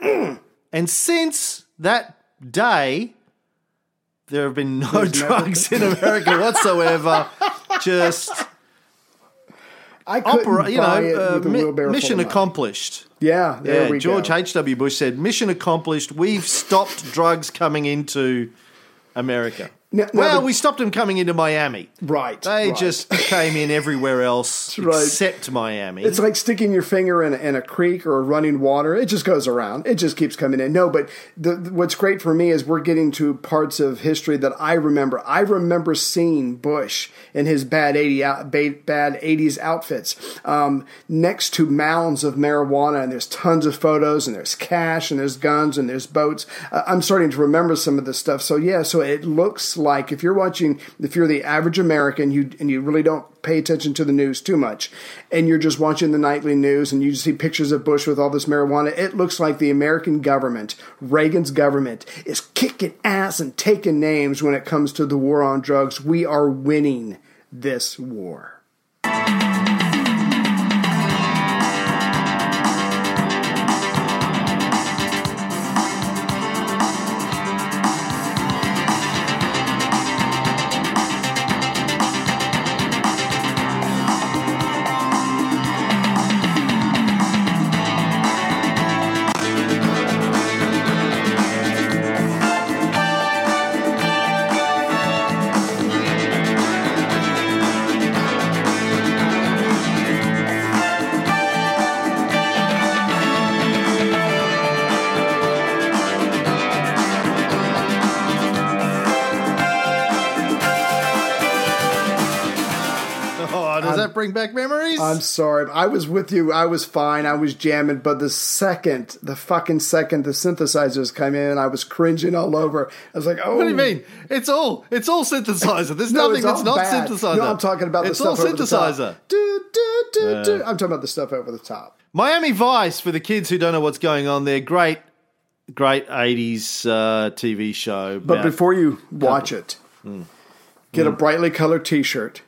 And since that day, there have been no drugs in America whatsoever. Just I opera, you know, uh, with a mi- mission accomplished. Yeah, Yeah, George. H.W. Bush said, "Mission accomplished. We've stopped drugs coming into America." Now- now well, the- we stopped them coming into Miami. Right. They right. just came in everywhere else right. except Miami. It's like sticking your finger in a, in a creek or running water. It just goes around. It just keeps coming in. No, but the, what's great for me is we're getting to parts of history that I remember. I remember seeing Bush in his bad eighty out, bad eighties outfits um, next to mounds of marijuana, and there's tons of photos, and there's cash, and there's guns, and there's boats. Uh, I'm starting to remember some of this stuff. So yeah, so it looks like if you're watching, if you're the average American, you and you really don't pay attention to the news too much, and you're just watching the nightly news and you see pictures of Bush with all this marijuana, it looks like the American government, Reagan's government, is kicking ass and taking names when it comes to the war on drugs. We are winning this war. I'm sorry. I was with you. I was fine. I was jamming. But the second, the fucking second the synthesizers came in, I was cringing all over. I was like, oh. what do you mean? It's all it's all synthesizer. There's No, nothing that's not bad. synthesizer. No, I'm talking about the it's all stuff over the top. synthesizer. Do, do, do, Yeah. do. I'm talking about the stuff over the top. Miami Vice for the kids who don't know what's going on there. Great, great '80s uh, TV show. But before you watch it, Mm. get a Mm. brightly colored T-shirt.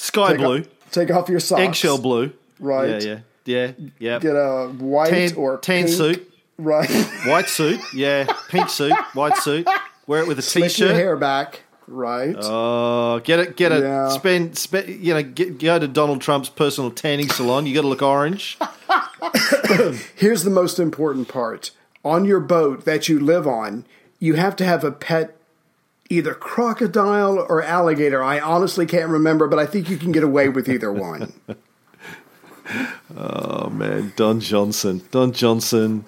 Sky take blue, Off, take off your socks. eggshell blue, Right. Yeah, yeah, yeah, yeah. Get a white tan, or tan pink, suit, Right. white suit, yeah, pink suit, white suit. Wear it with a Slick t-shirt. hair back. Right. Oh, get it, get it. Yeah. Spend, spend. You know, get, go to Donald Trump's personal tanning salon. You got to look orange. Here's the most important part. On your boat that you live on, you have to have a pet either crocodile or alligator. I honestly can't remember, but I think you can get away with either one. Oh man, Don Johnson, Don Johnson.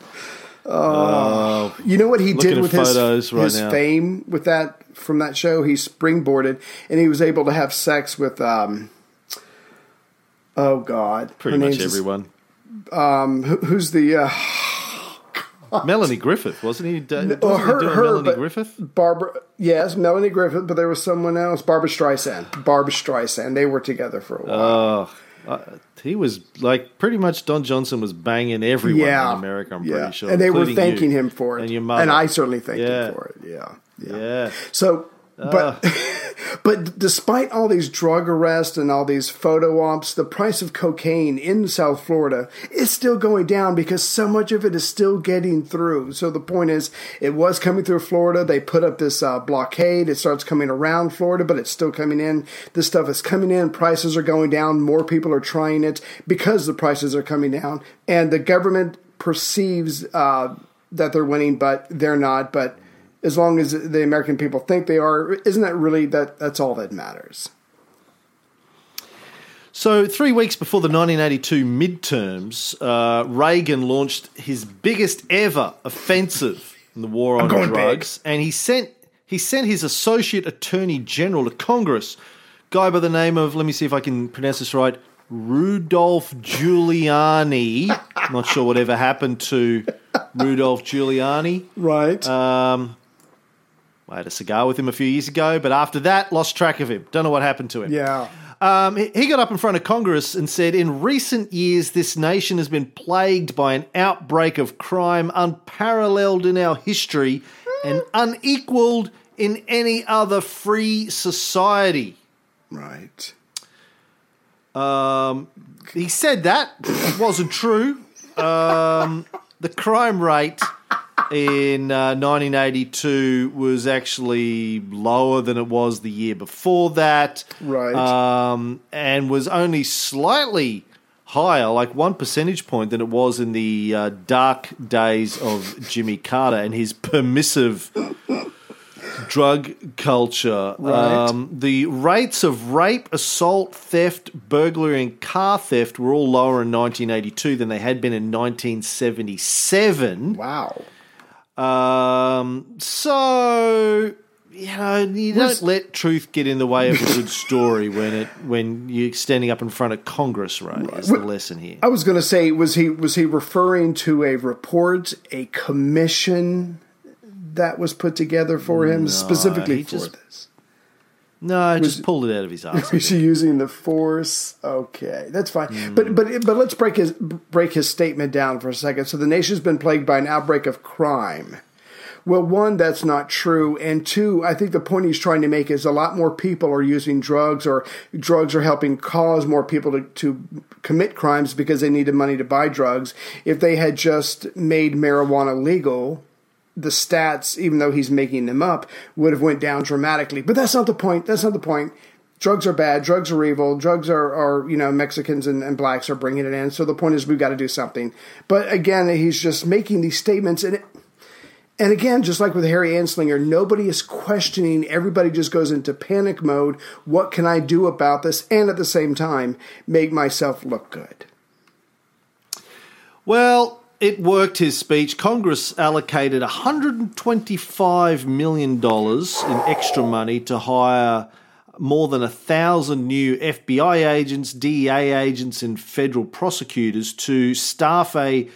Oh, You know what he did with his, right his now. fame with that from that show? He springboarded and he was able to have sex with um oh god. pretty much everyone. Um who- who's the uh Melanie Griffith, wasn't he? Wasn't Well, he her, doing her, Melanie Griffith? Barbara, yes, Melanie Griffith, but there was someone else, Barbra Streisand. Barbra Streisand. They were together for a while. Oh, uh, he was like pretty much Don Johnson was banging everyone yeah, in America. I'm yeah. pretty sure, and they were thanking you him for it, and your mother. and I certainly thanked Yeah. him for it. Yeah, yeah. Yeah. So, but but despite all these drug arrests and all these photo ops, the price of cocaine in South Florida is still going down because so much of it is still getting through. So the point is, it was coming through Florida. They put up this uh, blockade. It starts coming around Florida, but it's still coming in. This stuff is coming in. Prices are going down. More people are trying it because the prices are coming down, and the government perceives uh, that they're winning, but they're not. But as long as the American people think they are, isn't that really that? That's all that matters. So, three weeks before the 1982 midterms, uh, Reagan launched his biggest ever offensive in the war on going drugs, and he sent he sent his associate attorney general to Congress, guy by the name of let me see if I can pronounce this right, Rudolph Giuliani. I'm Not sure whatever happened to Rudolph Giuliani. Right. Um, I had a cigar with him a few years ago, but after that, lost track of him. Don't know what happened to him. yeah. Um, he got up in front of Congress and said, In recent years, this nation has been plagued by an outbreak of crime unparalleled in our history and unequaled in any other free society. Right. Um, he said that. It wasn't true. Um, the crime rate in uh, 1982 was actually lower than it was the year before that. Right. Um, and was only slightly higher, like one percentage point, than it was in the uh, dark days of Jimmy Carter and his permissive drug culture. Right. Um, the rates of rape, assault, theft, burglary, and car theft were all lower in 1982 than they had been in 1977. Wow. Um, so you know, you don't let truth get in the way of a good story when it when you're standing up in front of Congress. Right, is the lesson here. I was going to say, was he was he referring to a report, a commission that was put together for him specifically for just- this. No, I just pulled it out of his ass. Is he using the force? Okay, that's fine. Hmm. But but but let's break his break his statement down for a second. So the nation's been plagued by an outbreak of crime. Well, one, that's not true, and two, I think the point he's trying to make is a lot more people are using drugs, or drugs are helping cause more people to, to commit crimes because they needed money to buy drugs. If they had just made marijuana legal, the stats, even though he's making them up, would have went down dramatically. But that's not the point. That's not the point. Drugs are bad. Drugs are evil. Drugs are, are you know, Mexicans and, and blacks are bringing it in. So the point is we've got to do something. But again, he's just making these statements. And, it, and again, just like with Harry Anslinger, nobody is questioning. Everybody just goes into panic mode. What can I do about this? And at the same time, make myself look good. Well, it worked his speech. Congress allocated $125 million in extra money to hire more than a thousand new FBI agents, DEA agents, and federal prosecutors to staff a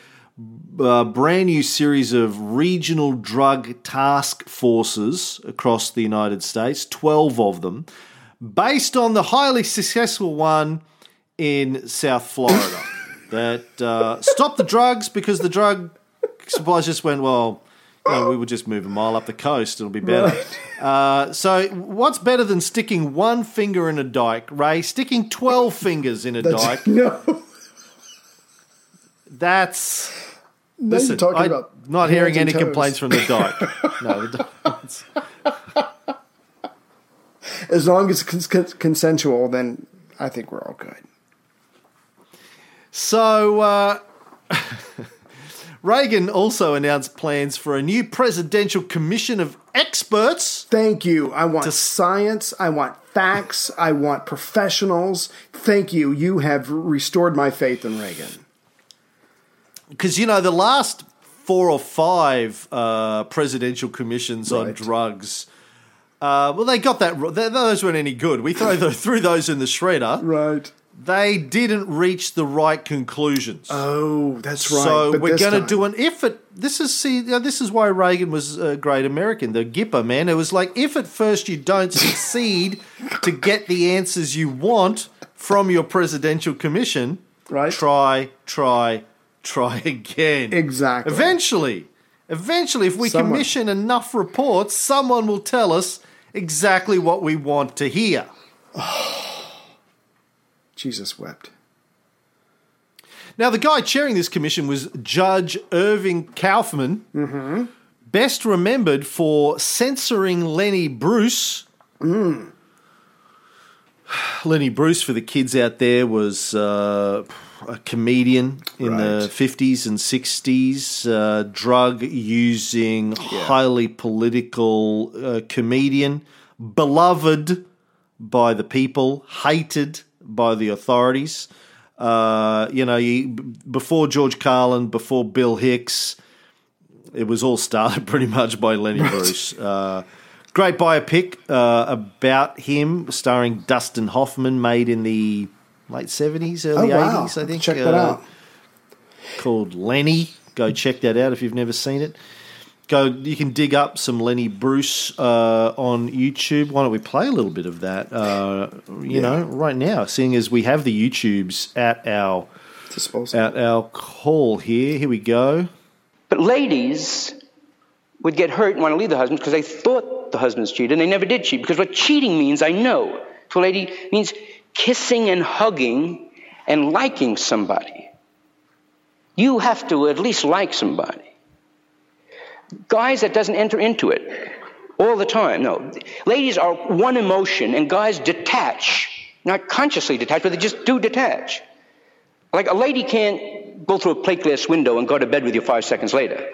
uh, brand new series of regional drug task forces across the United States, 12 of them, based on the highly successful one in South Florida that uh, stopped the drugs because the drug supplies just went, well, you know, we would just move a mile up the coast, it'll be better. Uh, so, what's better than sticking one finger in a dike, Ray? Sticking 12 fingers in a That's- dike. No. That's. Now Listen, talking I'm about not hearing any toes. complaints from the dike. no, the dike. As long as it's consensual, then I think we're all good. So, uh, Reagan also announced plans for a new presidential commission of experts. Thank you. I want science. I want facts. I want professionals. Thank you. You have restored my faith in Reagan. Because, you know, the last four or five uh, presidential commissions on drugs. Uh, well, they got that. th- Those weren't any good. We throw the, threw those in the shredder. Right. They didn't reach the right conclusions. Oh, that's right. So But we're going to do an if it. This is see. This is why Reagan was a great American. The Gipper man. It was like if at first you don't succeed to get the answers you want from your presidential commission, right? Try, try, try again. Exactly. Eventually, eventually, if we Someone- commission enough reports, someone will tell us exactly what we want to hear. Oh. Jesus wept. Now, the guy chairing this commission was Judge Irving Kaufman, best remembered for censoring Lenny Bruce. Lenny Bruce, for the kids out there, was uh, a comedian in the 50s and 60s, uh, drug using, highly political uh, comedian, beloved by the people, hated by the authorities. Uh, you know, you, before George Carlin, before Bill Hicks, it was all started pretty much by Lenny Bruce. Uh, great biopic uh, about him, starring Dustin Hoffman, made in the late seventies, early Oh, wow. eighties, I think. Check that uh, out. Called Lenny. Go check that out if you've never seen it. Go, you can dig up some Lenny Bruce uh, on YouTube. Why don't we play a little bit of that? Uh, you Yeah. know, right now, seeing as we have the YouTubes at our disposal, at our call here. Here we go. But ladies would get hurt and want to leave the husbands because they thought the husbands cheated and they never did cheat. Because what cheating means, I know. To a lady means kissing and hugging and liking somebody. You have to at least like somebody. Guys, that doesn't enter into it all the time. No. Ladies are one emotion and guys detach. Not consciously detach, but they just do detach. Like a lady can't go through a plate glass window and go to bed with you five seconds later.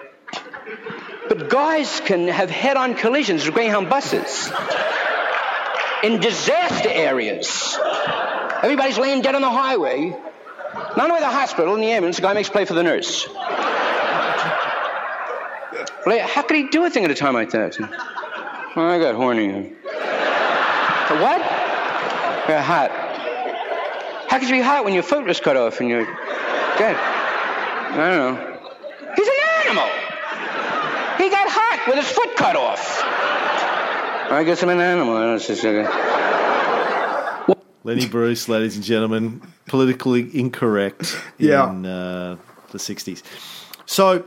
But guys can have head on collisions with Greyhound buses in disaster areas. Everybody's laying dead on the highway. Not only the hospital, in the ambulance, the guy makes play for the nurse. Like, How could he do a thing at a time like that? Oh, I got horny. What? Got hot. How could you be hot when your foot was cut off and you're dead? I don't know. He's an animal. He got hot with his foot cut off. I guess I'm an animal. I don't know, Lenny Bruce, ladies and gentlemen, politically incorrect Yeah. in uh, the 60s. So,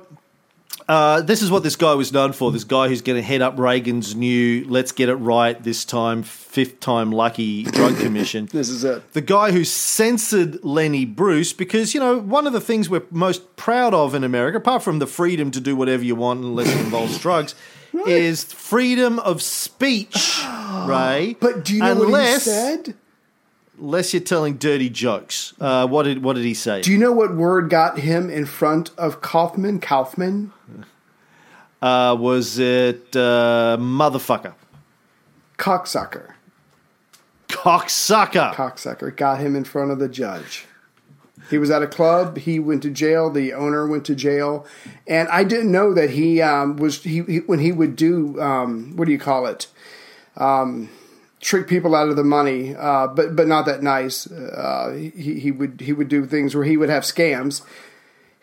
uh, this is what this guy was known for. This guy who's going to head up Reagan's new Let's Get It Right this time, fifth time lucky drug commission. This is it. the guy who censored Lenny Bruce because, you know, one of the things we're most proud of in America, apart from the freedom to do whatever you want unless it involves drugs, is freedom of speech, Ray. But do you know what he said? Unless you're telling dirty jokes. Uh, what did what did he say? Do you know what word got him in front of Kaufman? Kaufman? uh, was it uh, motherfucker? Cocksucker. Cocksucker. Cocksucker got him in front of the judge. He was at a club. He went to jail. The owner went to jail, and I didn't know that he um, was he, he when he would do um, what do you call it? Um, trick people out of the money, uh, but but not that nice. Uh, he he would he would do things where he would have scams.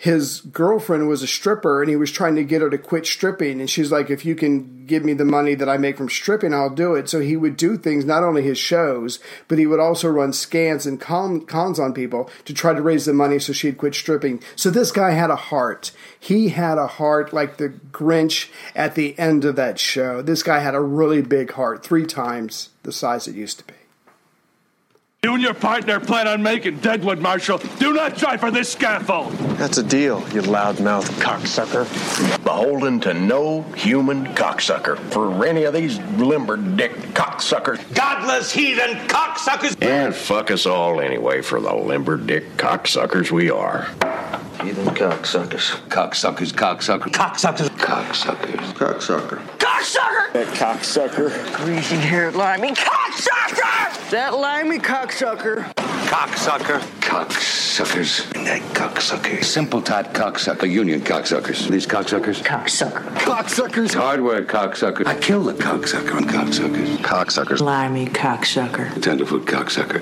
His girlfriend was a stripper, and he was trying to get her to quit stripping. And she's like, "If you can give me the money that I make from stripping, I'll do it." So he would do things, not only his shows, but he would also run scans and cons on people to try to raise the money so she'd quit stripping. So this guy had a heart. He had a heart like the Grinch at the end of that show. This guy had a really big heart, three times the size it used to be. You and your partner plan on making Deadwood, Marshal. Do not try for this scaffold. That's a deal, you loudmouth cocksucker. Beholden to no human cocksucker for any of these limber dick cocksuckers. Godless heathen cocksuckers. And fuck us all anyway for the limber dick cocksuckers we are. Heathen cocksuckers. Cocksuckers, cocksuckers. Cocksuckers. Cocksuckers. Cocksucker. Cocksucker. That cocksucker. Greasy haired limey cocksucker! That limey cocksucker. Cocksucker. Cocksuckers. That cocksucker. Simple tot cocksucker. Union cocksuckers. These cocksuckers. Cocksucker. Cocksuckers. Hardware cocksucker. I killed the cocksucker on cocksuckers. Cocksuckers. Limey cocksucker. Tenderfoot cocksucker.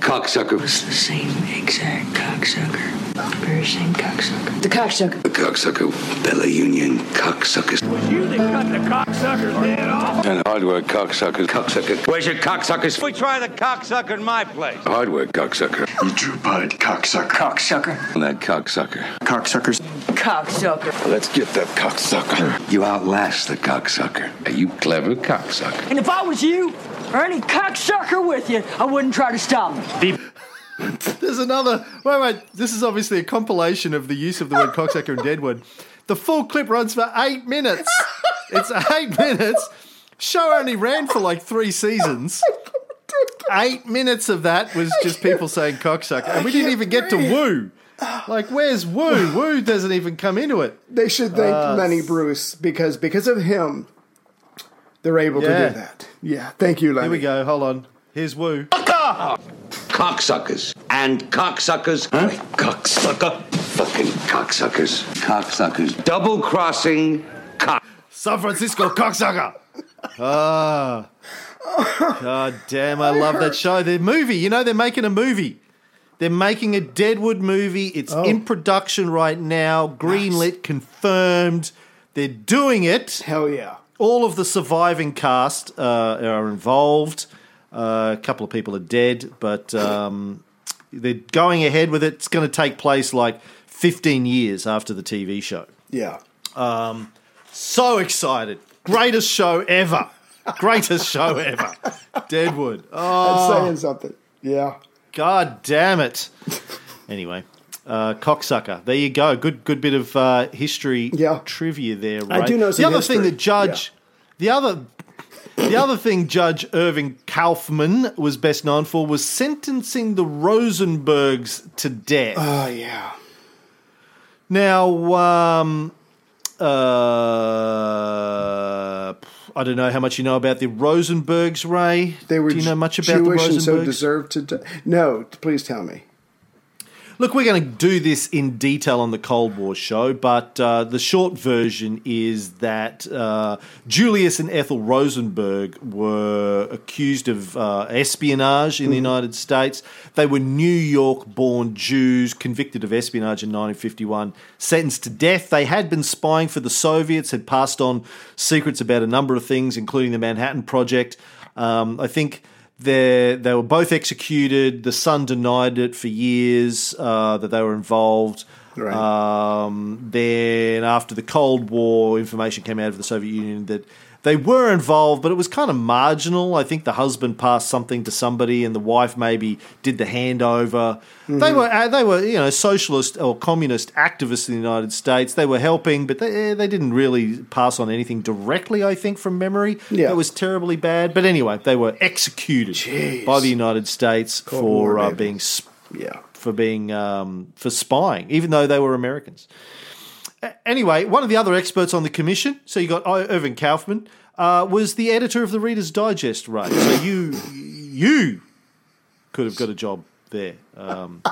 Cocksucker. It's the same exact cocksucker. Very cocksucker. The cocksucker. The cocksucker. Bella Union cocksuckers. Was you that cut the cocksucker's head off. And hardware cocksucker. Cocksucker. Where's your cocksuckers? We try the cocksucker in my place. Hardware cocksucker. You Drew Bud, cocksucker. Cocksucker. And That cocksucker. Cocksuckers. Cocksucker. Let's get that cocksucker. You outlast the cocksucker. Are you clever cocksucker? And if I was you, or any cocksucker with you, I wouldn't try to stop me. There's another. Wait, wait. This is obviously a compilation of the use of the word cocksucker in Deadwood. The full clip runs for eight minutes. It's eight minutes. Show only ran for like three seasons. Eight minutes of that was just people saying cocksucker, and we didn't even get to woo. Like, where's woo? Woo doesn't even come into it. They should thank Uh, Lenny Bruce because because of him, they're able Yeah. to do that. Yeah, thank you, Lenny. Here we go. Hold on. Here's woo. Cocksuckers. And cocksuckers. Huh? Cocksucker. Fucking cocksuckers. Cocksuckers. Double crossing cock. San Francisco cocksucker. Ah. God damn, I love that show. The movie, you know, they're making a movie. They're making a Deadwood movie. It's Oh. in production right now. Greenlit, confirmed. They're doing it. Hell yeah. All of the surviving cast uh, are involved. Uh, a couple of people are dead, but um, they're going ahead with it. It's going to take place like 15 years after the TV show. Yeah. Um, so excited. Greatest show ever. Greatest show ever. Deadwood. Oh, saying something. Yeah. god damn it. Anyway, uh, cocksucker. There you go. Good, good bit of uh, history Yeah. trivia there. I do know the other thing history. that Judge, the other, the other thing Judge Irving Kaufman was best known for was sentencing the Rosenbergs to death. Oh yeah. Now, um, uh, I don't know how much you know about the Rosenbergs, Ray. They were Do you know much about Jewish the and so deserved to. Die. No, please tell me. Look, we're going to do this in detail on the Cold War show, but uh, the short version is that uh, Julius and Ethel Rosenberg were accused of uh, espionage in the United States. They were New York born Jews convicted of espionage in 1951, sentenced to death. They had been spying for the Soviets, had passed on secrets about a number of things, including the Manhattan Project. Um, I think they they were both executed. The son denied it for years uh, that they were involved. Right. Um, then after the Cold War, information came out of the Soviet Union that they were involved, but it was kind of marginal. I think the husband passed something to somebody, and the wife maybe did the handover. They Mhm. were uh, they were you know socialist or communist activists in the United States. They were helping, but they they didn't really pass on anything directly. I think from memory, Yeah. it was terribly bad. But anyway, they were executed by the United States for uh, being sp- Yeah. for being um, for spying, even though they were Americans. Anyway, one of the other experts on the commission, so you got I- Irving Kaufman, uh, was the editor of the Reader's Digest, right? So you you could have got a job there. Um,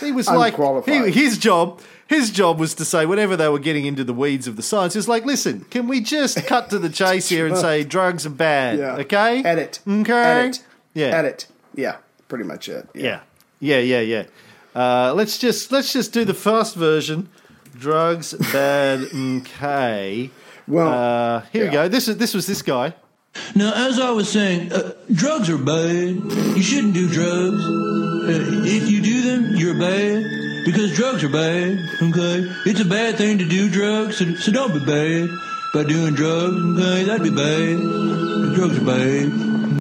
he was like he, his job. His job was to say whenever they were getting into the weeds of the science, it's like, listen, can we just cut to the chase here and say drugs are bad? Yeah. Okay, Edit. Okay, Edit. yeah, Edit. Yeah. Pretty much it. yeah, yeah, yeah, yeah. Uh, let's just let's just do the first version. Drugs bad. Okay. Well, uh, here we go. This is this was this guy. Now, as I was saying, uh, drugs are bad. You shouldn't do drugs. Uh, if you do them, you're bad because drugs are bad. Okay, it's a bad thing to do drugs, so, so don't be bad by doing drugs. Okay, that'd be bad. Drugs are bad.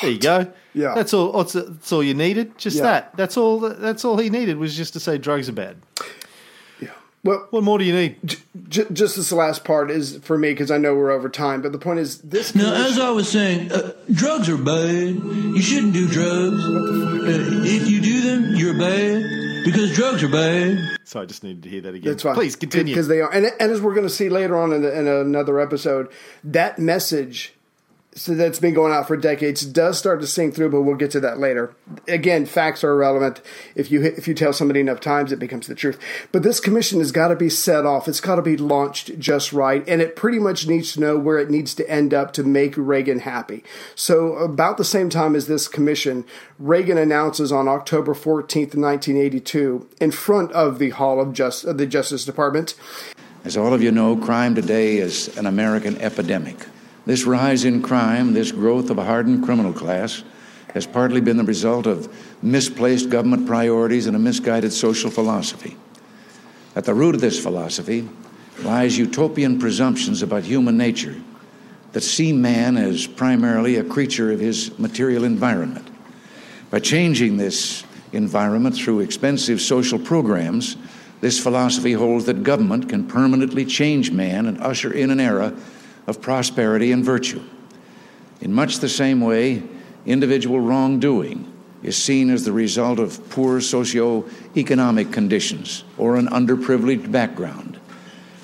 There you go. Yeah. That's all. That's, that's all you needed. Just Yeah. that. That's all. That's all he needed was just to say drugs are bad. Well, what more do you need? J- just this last part is for me because I know we're over time. But the point is, this. Now, as I was saying, uh, drugs are bad. You shouldn't do drugs. Uh, if you do them, you're bad because drugs are bad. So I just needed to hear that again. That's fine. Please continue. Because they are, and, and as we're going to see later on in, the, in another episode, that message so that's been going out for decades does start to sink through. But we'll get to that later. Again, facts are irrelevant. If you if you tell somebody enough times, it becomes the truth. But this commission has got to be set off. It's got to be launched just right, and it pretty much needs to know where it needs to end up to make Reagan happy. So about the same time as this commission, Reagan announces on October fourteenth, nineteen eighty two, in front of the Hall of Just of the Justice Department. As all of you know, crime today is an American epidemic. This rise in crime, this growth of a hardened criminal class, has partly been the result of misplaced government priorities and a misguided social philosophy. At the root of this philosophy lies utopian presumptions about human nature that see man as primarily a creature of his material environment. By changing this environment through expensive social programs, this philosophy holds that government can permanently change man and usher in an era of prosperity and virtue. In much the same way, individual wrongdoing is seen as the result of poor socio-economic conditions or an underprivileged background.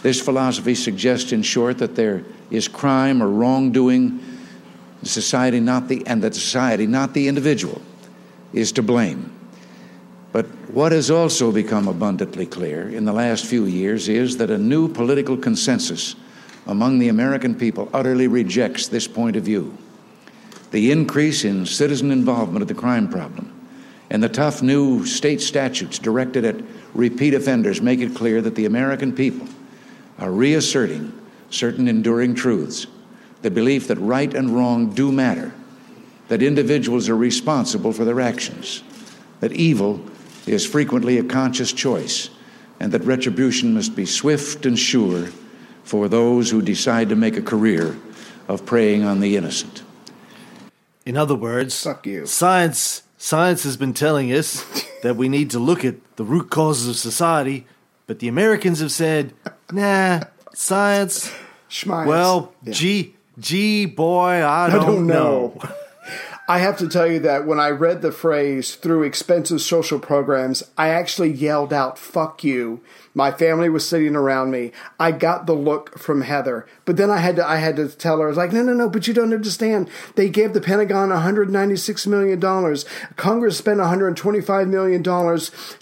This philosophy suggests, in short, that there is crime or wrongdoing, society not the, and that society, not the individual, is to blame. But what has also become abundantly clear in the last few years is that a new political consensus among the American people utterly rejects this point of view. The increase in citizen involvement of the crime problem and the tough new state statutes directed at repeat offenders make it clear that the American people are reasserting certain enduring truths the belief that right and wrong do matter, that individuals are responsible for their actions, that evil is frequently a conscious choice, and that retribution must be swift and sure for those who decide to make a career of preying on the innocent. In other words, science science has been telling us that we need to look at the root causes of society, but the Americans have said, "Nah, science." Schmience. Well, Yeah. gee, gee, boy, I I don't, don't know. know. I have to tell you that when I read the phrase through expensive social programs, I actually yelled out, fuck you. My family was sitting around me. I got the look from Heather. But then I had to I had to tell her, I was like, no, no, no, but you don't understand. They gave the Pentagon $196 million. Congress spent $125 million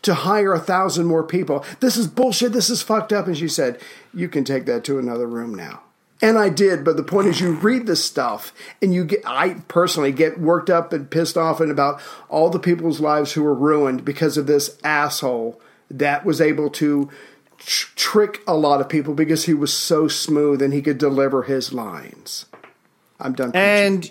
to hire a thousand more people. This is bullshit. This is fucked up. And she said, You can take that to another room now. And I did, but the point is, you read this stuff, and you get. I personally get worked up and pissed off, and about all the people's lives who were ruined because of this asshole that was able to tr- trick a lot of people because he was so smooth and he could deliver his lines. I'm done. And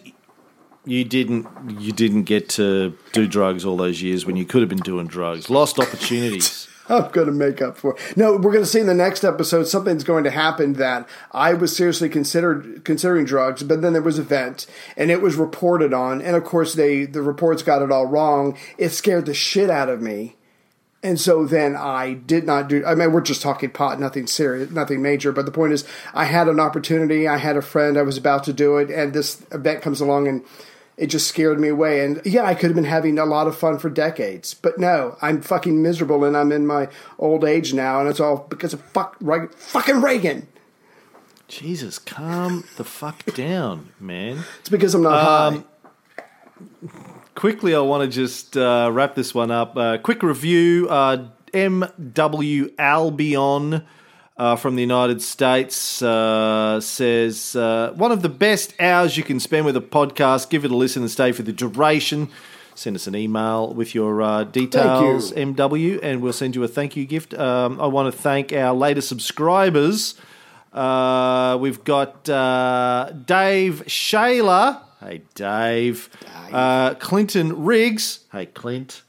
you didn't you didn't get to do drugs all those years when you could have been doing drugs. Lost opportunities. I'm going to make up for. It. No, we're going to see in the next episode something's going to happen that I was seriously considered considering drugs, but then there was a vent and it was reported on, and of course they the reports got it all wrong. It scared the shit out of me. And so then I did not do. I mean, we're just talking pot, nothing serious, nothing major. But the point is, I had an opportunity. I had a friend. I was about to do it, and this event comes along, and it just scared me away. And yeah, I could have been having a lot of fun for decades, but no, I'm fucking miserable, and I'm in my old age now, and it's all because of fuck, Re- fucking Reagan. Jesus, calm the fuck down, man. It's because I'm not high. Quickly, I want to just uh, wrap this one up. Uh, quick review: uh, M.W. Albion. Uh, from the United States uh, says uh, one of the best hours you can spend with a podcast. Give it a listen and stay for the duration. Send us an email with your uh, details, MW, and we'll send you a thank you gift. Um, I want to thank our latest subscribers. Uh, we've got uh, Dave Shayla. Hey, Dave. Uh, Clinton Riggs. Hey, Clint.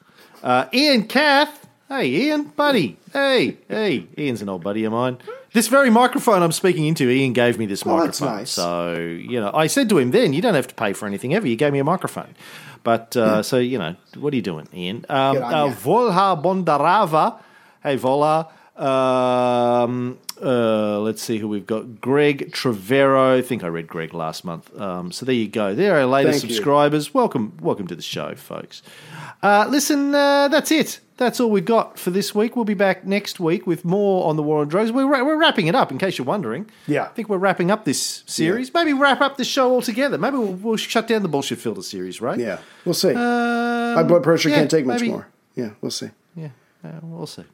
Uh, Ian Kath. Hey, Ian, buddy. Hey, hey. Ian's an old buddy of mine. This very microphone I'm speaking into, Ian gave me this Oh, that's microphone. nice. So, you know, I said to him then, you don't have to pay for anything ever. You gave me a microphone. But, uh, so, you know, what are you doing, Ian? Um, Good on uh. Volha Bondarava. Hey, Vola. Um, uh, let's see who we've got. Greg Trevero. I think I read Greg last month. Um, so there you go. There are our latest Thank you. subscribers. Welcome, welcome to the show, folks. Uh, listen, uh, that's it. That's all we've got for this week. We'll be back next week with more on the war on drugs. We're, ra- we're wrapping it up, in case you're wondering. Yeah. I think we're wrapping up this series. Maybe wrap up the show altogether. Maybe we'll, we'll shut down the bullshit filter series, right? Yeah, we'll see. Um, My blood pressure yeah, can't take much maybe- more. Yeah, we'll see. Yeah, uh, we'll see.